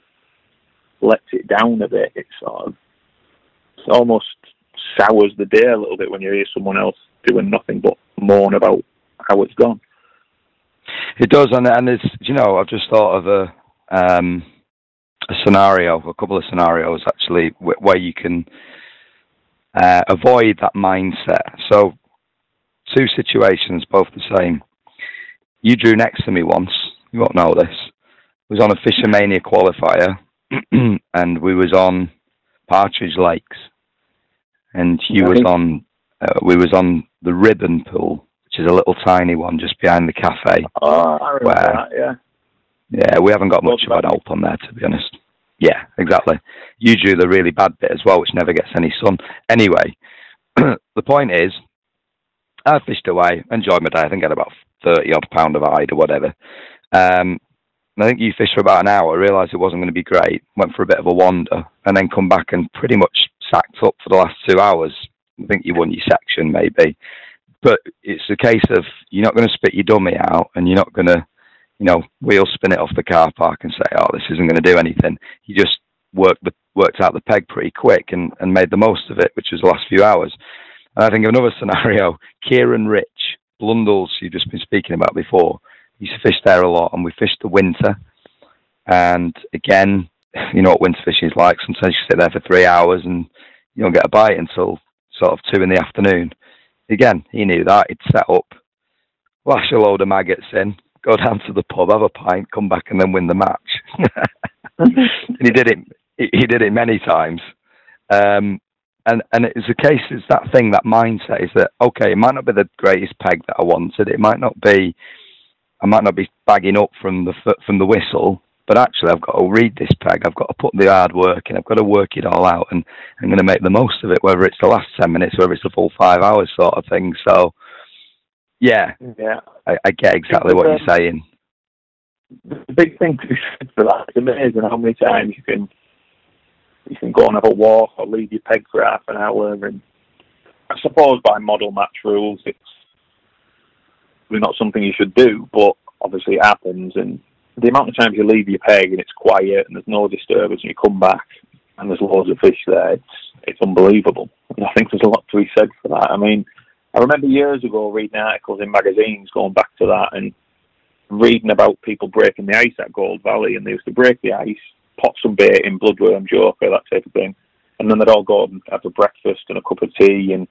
lets it down a bit. It sort of it almost sours the day a little bit when you hear someone else doing nothing but moan about how it's gone. It does, and and it's you know I've just thought of a um, a scenario, a couple of scenarios actually where you can uh, avoid that mindset. So two situations, both the same. You drew next to me once. You won't know this. It was on a Fish'O'Mania qualifier, [CLEARS THROAT] and we was on Partridge Lakes, and you was on. Uh, we was on the Ribbon Pool, which is a little tiny one just behind the cafe. Oh, I remember where, that. Yeah. Yeah, we haven't got much of an open there, to be honest. Yeah, exactly. You drew the really bad bit as well, which never gets any sun. Anyway, [CLEARS THROAT] the point is, I fished away, enjoyed my day. I think I had about 30 odd pound of hide or whatever. Um, I think you fished for about an hour, realised it wasn't going to be great, went for a bit of a wander, and then come back and pretty much sacked up for the last two hours. I think you won your section, maybe. But it's a case of you're not going to spit your dummy out and you're not going to, you know, wheel spin it off the car park and say, oh, this isn't going to do anything. You just worked the, worked out the peg pretty quick and, and made the most of it, which was the last few hours. And I think of another [LAUGHS] scenario, Kieran Rich, Blundells, you've just been speaking about before, used to fish there a lot, and we fished the winter. And again, [LAUGHS] you know what winter fishing is like. Sometimes you sit there for three hours and you don't get a bite until sort of two in the afternoon. Again, he knew that. He'd set up, lash a load of maggots in, go down to the pub, have a pint, come back, and then win the match. [LAUGHS] and he did it. He did it many times. Um, and and it's a case. It's that thing, that mindset is that okay, it might not be the greatest peg that I wanted. It might not be. I might not be bagging up from the from the whistle, but actually I've got to read this peg. I've got to put the hard work in. I've got to work it all out, and I'm going to make the most of it, whether it's the last ten minutes, whether it's the full five hours, sort of thing. So, yeah, yeah, I, I get exactly what you're um, saying. The big thing to be said for that, it's amazing how many times you can you can go and have a walk or leave your peg for half an hour. And I suppose by model match rules, it's not something you should do, but obviously it happens. And the amount of times you leave your peg and it's quiet and there's no disturbance and you come back and there's loads of fish there, it's it's unbelievable. And I think there's a lot to be said for that. I mean, I remember years ago reading articles in magazines going back to that and reading about people breaking the ice at Gold Valley and they used to break the ice, pot some bait in bloodworm joker, that type of thing. And then they'd all go and have a breakfast and a cup of tea and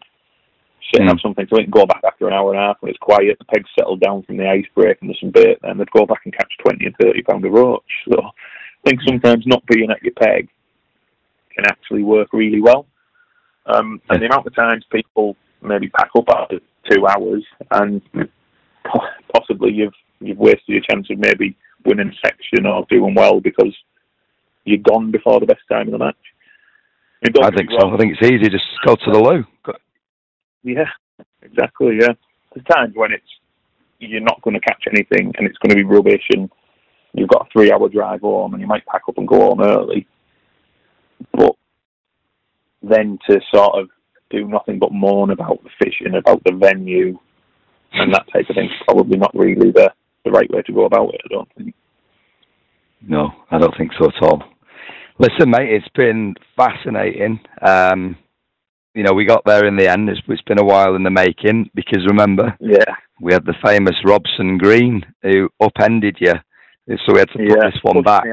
sit and have something to eat and go back after an hour and a half when it's quiet, the pegs settle down from the ice break and there's some bait, and they'd go back and catch 20 and 30 pound of roach. So I think sometimes not being at your peg can actually work really well. Um, and the amount of times people maybe pack up after two hours and possibly you've you've wasted your chance of maybe winning section or doing well because you're gone before the best time of the match. I think so. I think it's easy. Just go to the loo. Yeah, exactly. Yeah, there's times when it's you're not going to catch anything and it's going to be rubbish, and you've got a three-hour drive home, and you might pack up and go home early. But then to sort of do nothing but moan about the fishing, about the venue, and that type of thing, is probably not really the the right way to go about it. I don't think. No, I don't think so at all. Listen, mate, it's been fascinating. Um, you know, we got there in the end. It's, it's been a while in the making because remember, yeah, we had the famous Robson Green who upended you, so we had to put yeah, this one back.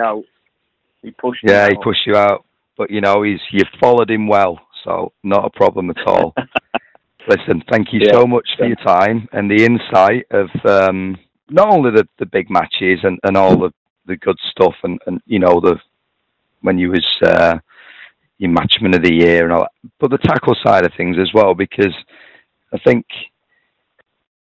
He pushed. Yeah, he pushed you out, but you know, he's you followed him well, so not a problem at all. [LAUGHS] Listen, thank you yeah, so much for your time and the insight of um, not only the, the big matches and, and all the, the good stuff and, and you know the when you was uh, your matchman of the year and all that, but the tackle side of things as well, because I think,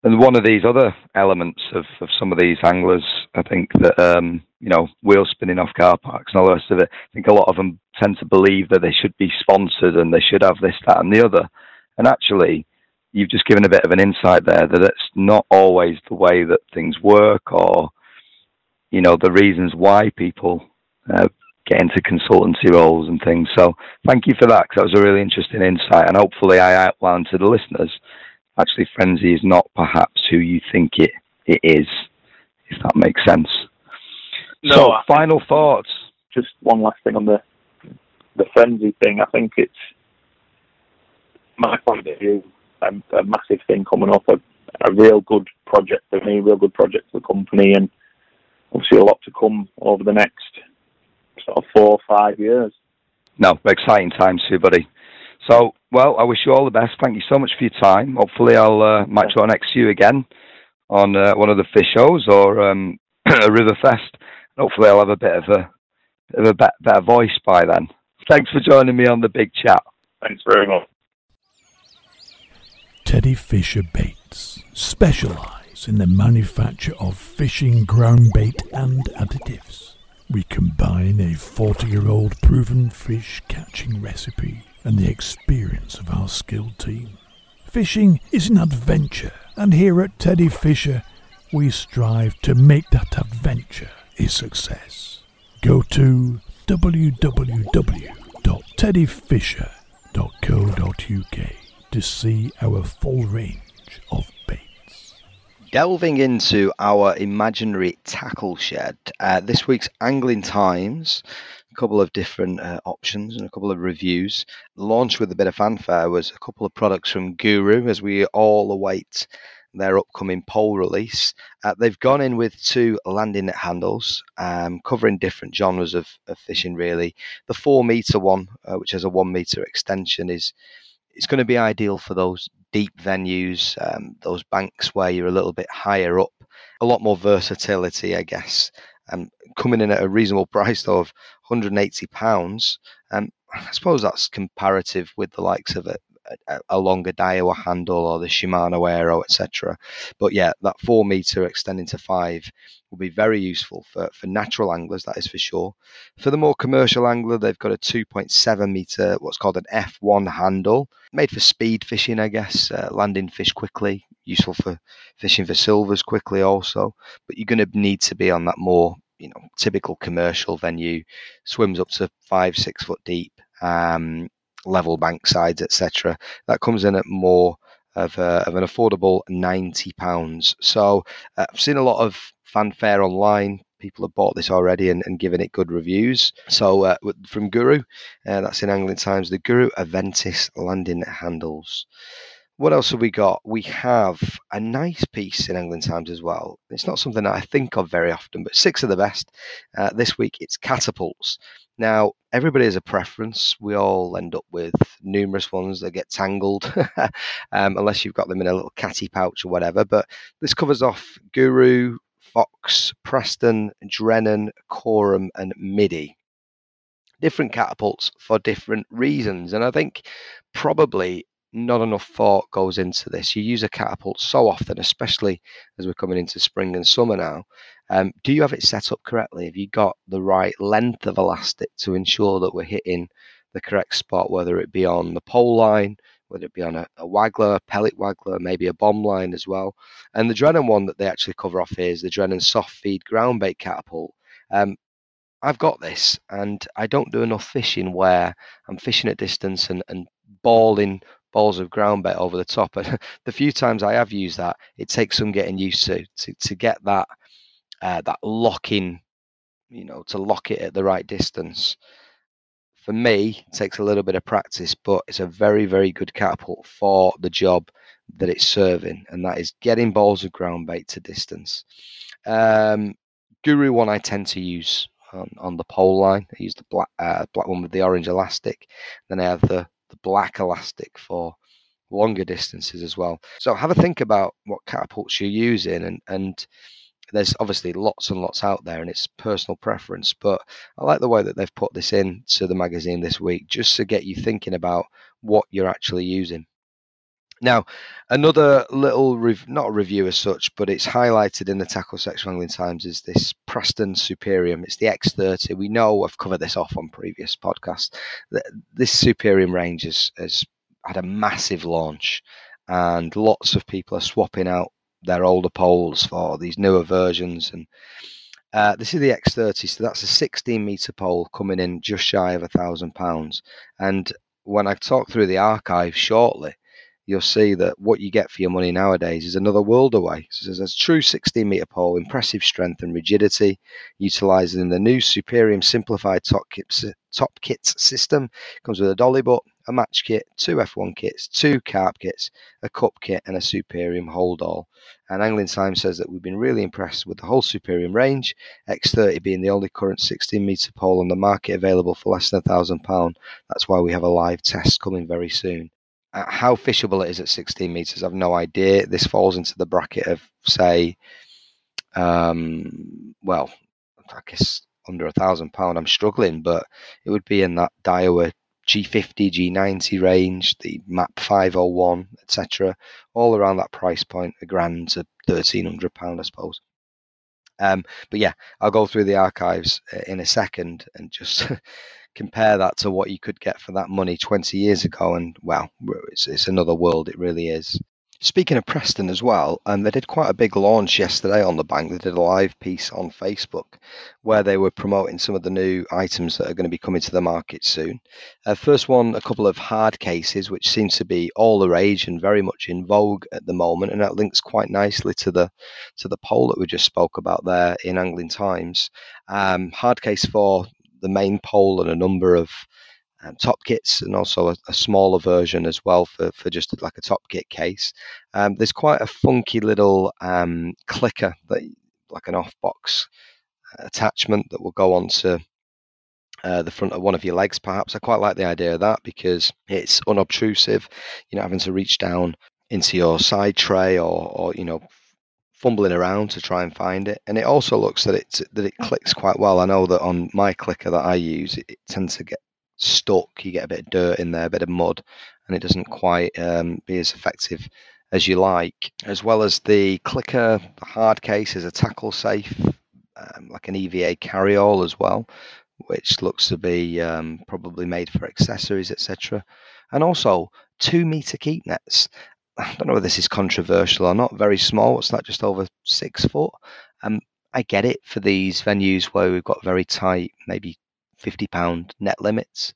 and one of these other elements of, of some of these anglers, I think that, um, you know, wheel spinning off car parks and all the rest of it, I think a lot of them tend to believe that they should be sponsored and they should have this, that, and the other. And actually, you've just given a bit of an insight there that it's not always the way that things work or, you know, the reasons why people uh, get into consultancy roles and things. So thank you for that because that was a really interesting insight, and hopefully I outlined to the listeners. Actually, frenzy is not perhaps who you think it it is, if that makes sense. No, so, final thoughts. Just one last thing on the the frenzy thing. I think it's my point of view a, a massive thing coming up, a, a real good project for me, a real good project for the company, and obviously a lot to come over the next sort of four or five years. No, exciting times for you, buddy. So, well, I wish you all the best. Thank you so much for your time. Hopefully, I'll uh, might draw next to you again on uh, one of the fish shows or um, [CLEARS THROAT] a river fest. Hopefully, I'll have a bit of a, of a be- better voice by then. Thanks for joining me on the big chat. Thanks very much. Teddy Fisher Baits specialise in the manufacture of fishing ground bait and additives We combine a 40 year old proven fish catching recipe and the experience of our skilled team. Fishing is an adventure, and here at Teddy Fisher, we strive to make that adventure a success. Go to www.teddyfisher.co.uk to see our full range. Delving into our imaginary tackle shed, uh, this week's Angling Times, a couple of different uh, options and a couple of reviews. Launched with a bit of fanfare was a couple of products from Guru as we all await their upcoming pole release. Uh, they've gone in with two landing net handles, um, covering different genres of, of, fishing. Really, the four meter one, uh, which has a one meter extension, is it's going to be ideal for those deep venues, um, those banks where you're a little bit higher up. A lot more versatility, I guess. Um, coming in at a reasonable [LAUGHS] price though of 180 pounds. Um, I suppose that's comparative with the likes of a, a, a longer Daiwa handle or the Shimano Aero, etc. But yeah, that four meter extending to five will be very useful for, for natural anglers, that is for sure. For the more commercial angler, they've got a 2.7 meter, what's called an F1 handle, made for speed fishing, I guess, uh, landing fish quickly, useful for fishing for silvers quickly also. But you're going to need to be on that more you know typical commercial venue swims up to five six foot deep um, level bank sides, etc. That comes in at more of, a, of an affordable ninety pounds. So uh, I've seen a lot of fanfare online. People have bought this already and, and given it good reviews. So uh, from Guru, uh, that's in Angling Times, the Guru Aventis landing handles. What else have we got? We have a nice piece in Angling Times as well. It's not something that I think of very often, but six of the best. Uh, this week it's catapults. Now, everybody has a preference. We all end up with numerous ones that get tangled, [LAUGHS] um, unless you've got them in a little catty pouch or whatever. But this covers off Guru, Fox, Preston, Drennan, Korum, and Middy. Different catapults for different reasons. And I think probably not enough thought goes into this. You use a catapult so often, especially as we're coming into spring and summer now. Um, do you have it set up correctly? Have you got the right length of elastic to ensure that we're hitting the correct spot, whether it be on the pole line, whether it be on a, a waggler, a pellet waggler, maybe a bomb line as well? And the Drennan one that they actually cover off here is the Drennan soft feed ground bait catapult. Um, I've got this, and I don't do enough fishing where I'm fishing at distance and, and balling balls of ground bait over the top. [LAUGHS] And the few times I have used that, it takes some getting used to to, to get that uh, that locking, you know, to lock it at the right distance. For me, takes a little bit of practice, but it's a very, very good catapult for the job that it's serving, and that is getting balls of ground bait to distance. Um, Guru one I tend to use on, on the pole line. I use the black uh, black one with the orange elastic. Then I have the the black elastic for longer distances as well. So have a think about what catapults you're using and and there's obviously lots and lots out there and it's personal preference but i like the way that they've put this in to the magazine this week just to get you thinking about what you're actually using now another little rev- not a review as such but it's highlighted in the tackle section angling times is this preston superium it's the x30 we know i've covered this off on previous podcasts this superium range has, has had a massive launch and lots of people are swapping out their older poles for these newer versions. And uh, this is the X30, so that's a 16 meter pole coming in just shy of a thousand pounds. And when I talk through the archive shortly, you'll see that what you get for your money nowadays is another world away. So a true 16 meter pole, impressive strength and rigidity, utilizing the new Superium simplified top kits, top kits system. Comes with a dolly butt, a match kit, two F1 kits, two carp kits, a cup kit, and a Superium hold all. And Angling Time says that we've been really impressed with the whole Superium range, X30 being the only current 16 metre pole on the market available for less than a £1,000. That's why we have a live test coming very soon. Uh, how fishable it is at 16 metres, I've no idea. This falls into the bracket of, say, um, well, I guess under a thousand pound. I'm struggling, but it would be in that Daiwa G50, G90 range, the MAP 501, etc. All around that price point, a grand to thirteen hundred pound, I suppose. Um, but yeah, I'll go through the archives uh, in a second and just [LAUGHS] compare that to what you could get for that money 20 years ago. And wow, it's, it's another world. It really is. Speaking of Preston as well, um, they did quite a big launch yesterday on the bank. They did a live piece on Facebook where they were promoting some of the new items that are going to be coming to the market soon. Uh, first one, a couple of hard cases, which seems to be all the rage and very much in vogue at the moment, and that links quite nicely to the to the pole that we just spoke about there in Angling Times. Um, hard case for the main pole and a number of um, top kits and also a, a, smaller version as well for, for just like a top kit case. Um, there's quite a funky little um, clicker that like an off box attachment that will go onto uh, the front of one of your legs perhaps. I quite like the idea of that because it's unobtrusive. You're not having to reach down into your side tray or, or you know fumbling around to try and find it. And it also looks that it that it clicks quite well. I know that on my clicker that I use, it, it tends to get stuck. You get a bit of dirt in there, a bit of mud, and it doesn't quite um, be as effective as you like. As well as the clicker, the hard case is a tackle safe, um, like an EVA carry all as well, which looks to be um, probably made for accessories, etc. And also two meter keep nets. I don't know whether this is controversial or not. Very small. What's that? Just over six foot. Um, I get it for these venues where we've got very tight, maybe fifty pound net limits.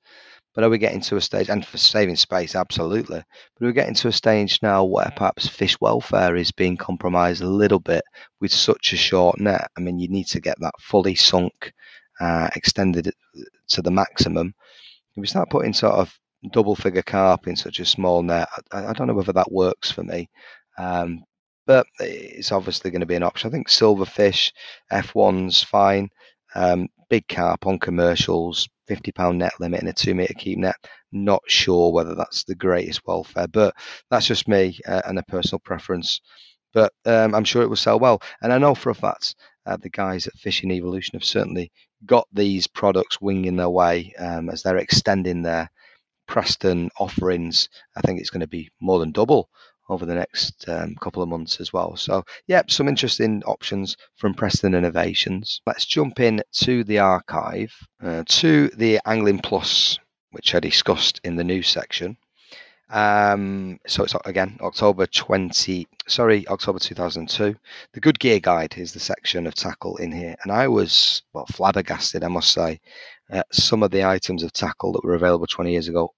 But are we getting to a stage, and for saving space, absolutely. But we're getting to a stage now where perhaps fish welfare is being compromised a little bit with such a short net. I mean, you need to get that fully sunk, uh, extended to the maximum. If we start putting sort of double figure carp in such a small net. I, I don't know whether that works for me. Um, but it's obviously going to be an option. I think silverfish, F1's fine. Um, big carp on commercials, fifty pound net limit and a two meter keep net. Not sure whether that's the greatest welfare, but that's just me uh, and a personal preference. But um, I'm sure it will sell well, and I know for a fact uh, the guys at Fishing Evolution have certainly got these products winging their way um, as they're extending their Preston offerings, I think it's going to be more than double over the next um, couple of months as well. So, yep, some interesting options from Preston Innovations. Let's jump in to the archive, uh, to the Angling Plus, which I discussed in the news section. Um, so it's again October 20, sorry, October 2002. The Good Gear Guide is the section of tackle in here, and I was well flabbergasted, I must say, at some of the items of tackle that were available 20 years ago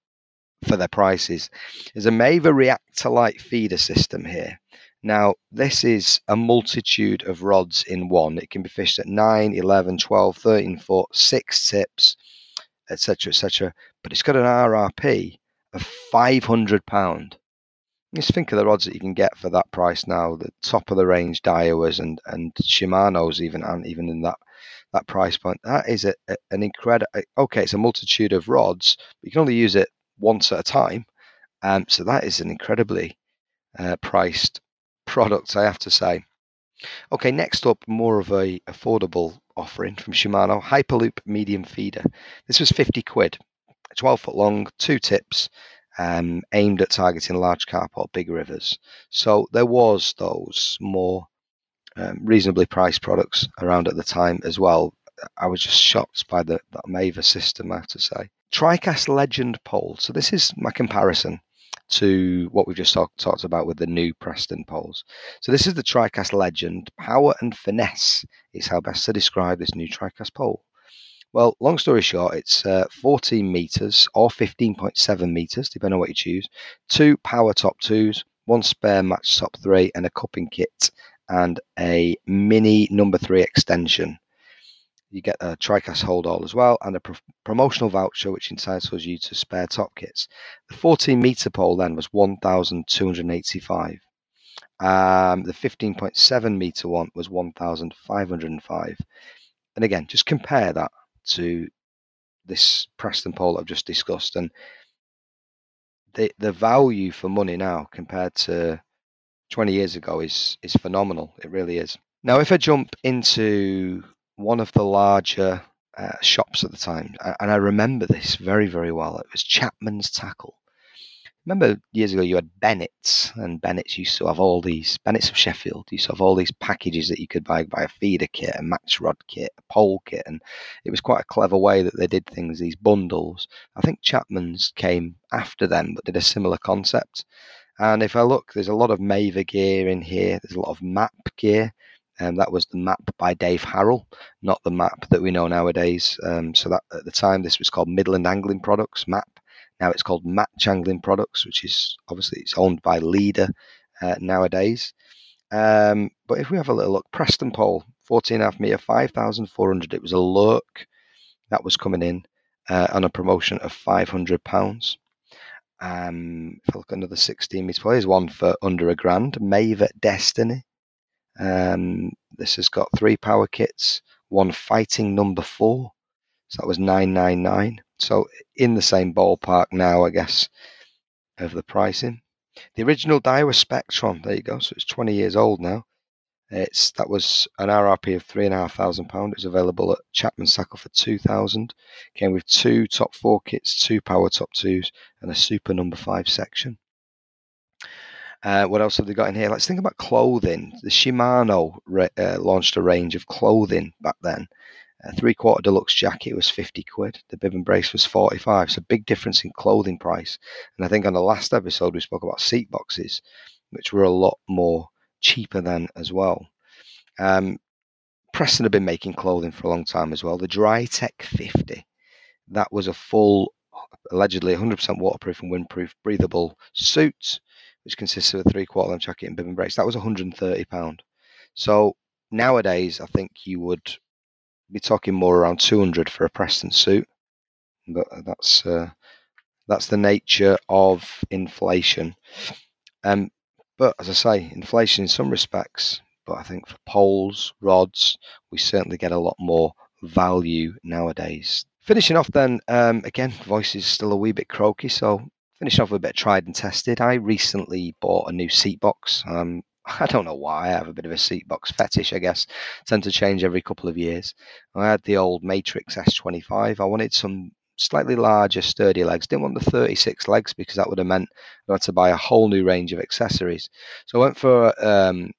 for their prices. There's a Maver reactor light feeder system here. Now, this is a multitude of rods in one. It can be fished at 9, 11, 12, 13 foot, 6 tips, etc., etc. But it's got an RRP of £500. Just think of the rods that you can get for that price now. The top of the range Daiwas and, and Shimano's even aren't even in that that price point. That is a, a, an incredible. Okay, it's a multitude of rods, but you can only use it once at a time. Um, so that is an incredibly uh, priced product, I have to say. Okay, next up, more of a affordable offering from Shimano, Hyperloop Medium Feeder. This was 50 quid, 12 foot long, two tips, um, aimed at targeting large carp or big rivers. So there was those more um, reasonably priced products around at the time as well. I was just shocked by the that Maver system, I have to say. TriCast Legend pole. So this is my comparison to what we've just talk, talked about with the new Preston poles. So this is the TriCast Legend. Power and finesse is how best to describe this new TriCast pole. Well, long story short, it's uh, 14 meters or 15.7 meters, depending on what you choose. Two power top twos, one spare match top three, and a cupping kit, and a mini number three extension you get a TriCast hold all as well and a pro- promotional voucher which entitles you to spare top kits. The 14 meter pole then was 1,285. Um, the 15.7 meter one was 1,505. And again, just compare that to this Preston pole I've just discussed, and the the value for money now compared to 20 years ago is is phenomenal. It really is. Now, if I jump into one of the larger uh, shops at the time, and I remember this very, very well. It was Chapman's Tackle. remember years ago you had Bennett's, and Bennett's used to have all these Bennett's of Sheffield used to have all these packages that you could buy buy a feeder kit, a match rod kit, a pole kit, and it was quite a clever way that they did things. These bundles. I think Chapman's came after them, but did a similar concept. And if I look, there's a lot of Maver gear in here. There's a lot of map gear. Um, that was the map by Dave Harrell, not the map that we know nowadays. Um, so that at the time, this was called Midland Angling Products map. Now it's called Match Angling Products, which is obviously it's owned by Leader uh, nowadays. Um, but if we have a little look, Preston pole, 14.5 meter, 5,400. It was a look that was coming in uh, on a promotion of 500 pounds. Um, if I look at another 16 meter pole, here's one for under a grand. Maver Destiny. Um, this has got three power kits, one fighting number four. So that was 999. So in the same ballpark now, I guess, of the pricing. The original Daiwa Spectron, there you go. So it's 20 years old now. It's that was an RRP of three and a half thousand pound. It was available at Chapman Tackle for two thousand. Came with two top four kits, two power top twos, and a super number five section. Uh, what else have they got in here? Let's think about clothing. The Shimano re- uh, launched a range of clothing back then. A three quarter deluxe jacket was 50 quid. The bib and brace was 45. So big difference in clothing price. And I think on the last episode, we spoke about seat boxes, which were a lot more cheaper than as well. Um, Preston have been making clothing for a long time as well. The Dry Tech 50, that was a full, allegedly 100% waterproof and windproof breathable suit which consists of a three quarter length jacket and bib and brace. That was 130 pound. So nowadays, I think you would be talking more around 200 for a Preston suit, but that's uh, that's the nature of inflation. Um, but as I say, inflation in some respects, but I think for poles, rods, we certainly get a lot more value nowadays. Finishing off then, um, again, voice is still a wee bit croaky, so finish off with a bit tried and tested. I recently bought a new seat box. Um, [LAUGHS] I don't know why. I have a bit of a seat box fetish, I guess. Tend to change every couple of years. I had the old Matrix S25. I wanted some slightly larger, sturdy legs. Didn't want the 36 legs because that would have meant I had to buy a whole new range of accessories. So I went for um,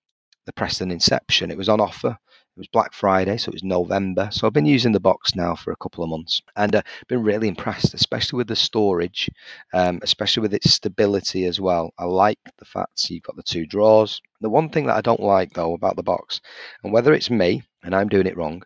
the Preston Inception. It was on offer. It was Black Friday, so it was November. So I've been using the box now for a couple of months and uh, been really impressed, especially with the storage, um, especially with its stability as well. I like the fact you've got the two drawers. The one thing that I don't like though about the box, and whether it's me and I'm doing it wrong,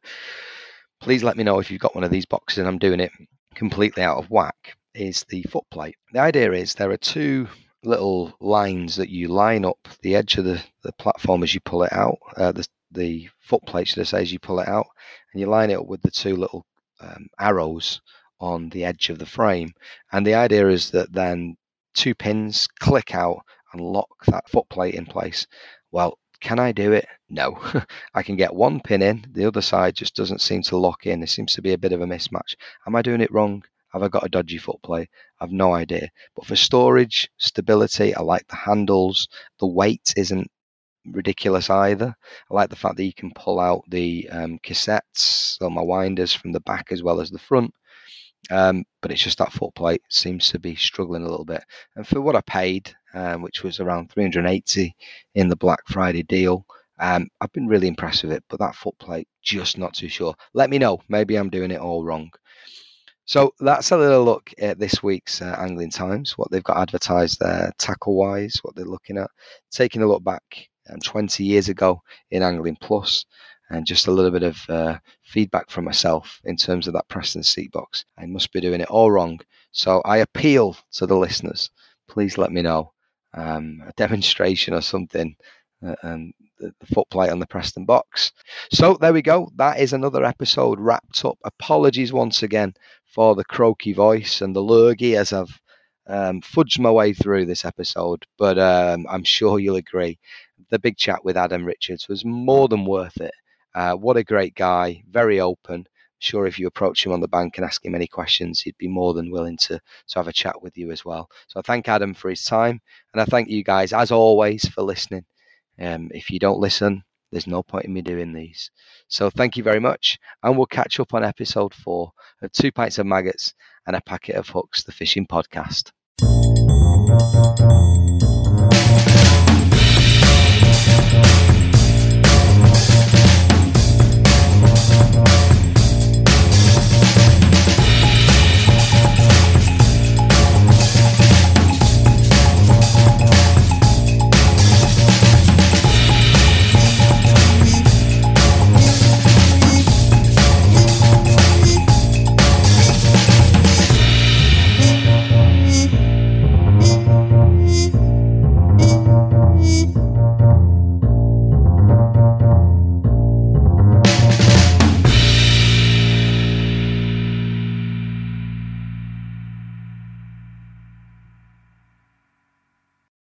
please let me know if you've got one of these boxes and I'm doing it completely out of whack, is the footplate. The idea is there are two little lines that you line up the edge of the, the platform as you pull it out, uh, the, the foot plate, should I say, as you pull it out, and you line it up with the two little um, arrows on the edge of the frame. And the idea is that then two pins click out and lock that foot plate in place. Well, can I do it? No. [LAUGHS] I can get one pin in, the other side just doesn't seem to lock in. There seems to be a bit of a mismatch. Am I doing it wrong? Have I got a dodgy foot plate? I've no idea. But for storage, stability, I like the handles. The weight isn't ridiculous either. I like the fact that you can pull out the um, cassettes or my winders from the back as well as the front. Um, but it's just that foot plate seems to be struggling a little bit. And for what I paid, um, which was around 380 in the Black Friday deal, um, I've been really impressed with it. But that foot plate, just not too sure. Let me know. Maybe I'm doing it all wrong. So that's a little look at this week's uh, Angling Times, what they've got advertised there, tackle wise, what they're looking at. Taking a look back um, 20 years ago in Angling Plus, and just a little bit of uh, feedback from myself in terms of that Preston seat box. I must be doing it all wrong. So I appeal to the listeners. Please let me know um, a demonstration or something. Uh, and the, the footplate on the Preston box. So there we go. That is another episode wrapped up. Apologies once again for the croaky voice and the lurgy as I've um, fudged my way through this episode, but um, I'm sure you'll agree the big chat with Adam Richards was more than worth it. Uh, what a great guy, very open. Sure, if you approach him on the bank and ask him any questions, he'd be more than willing to, to have a chat with you as well. So I thank Adam for his time, and I thank you guys, as always, for listening. Um, if you don't listen, there's no point in me doing these. So thank you very much, and we'll catch up on episode four of Two Pints of Maggots and a Packet of Hooks, the fishing podcast.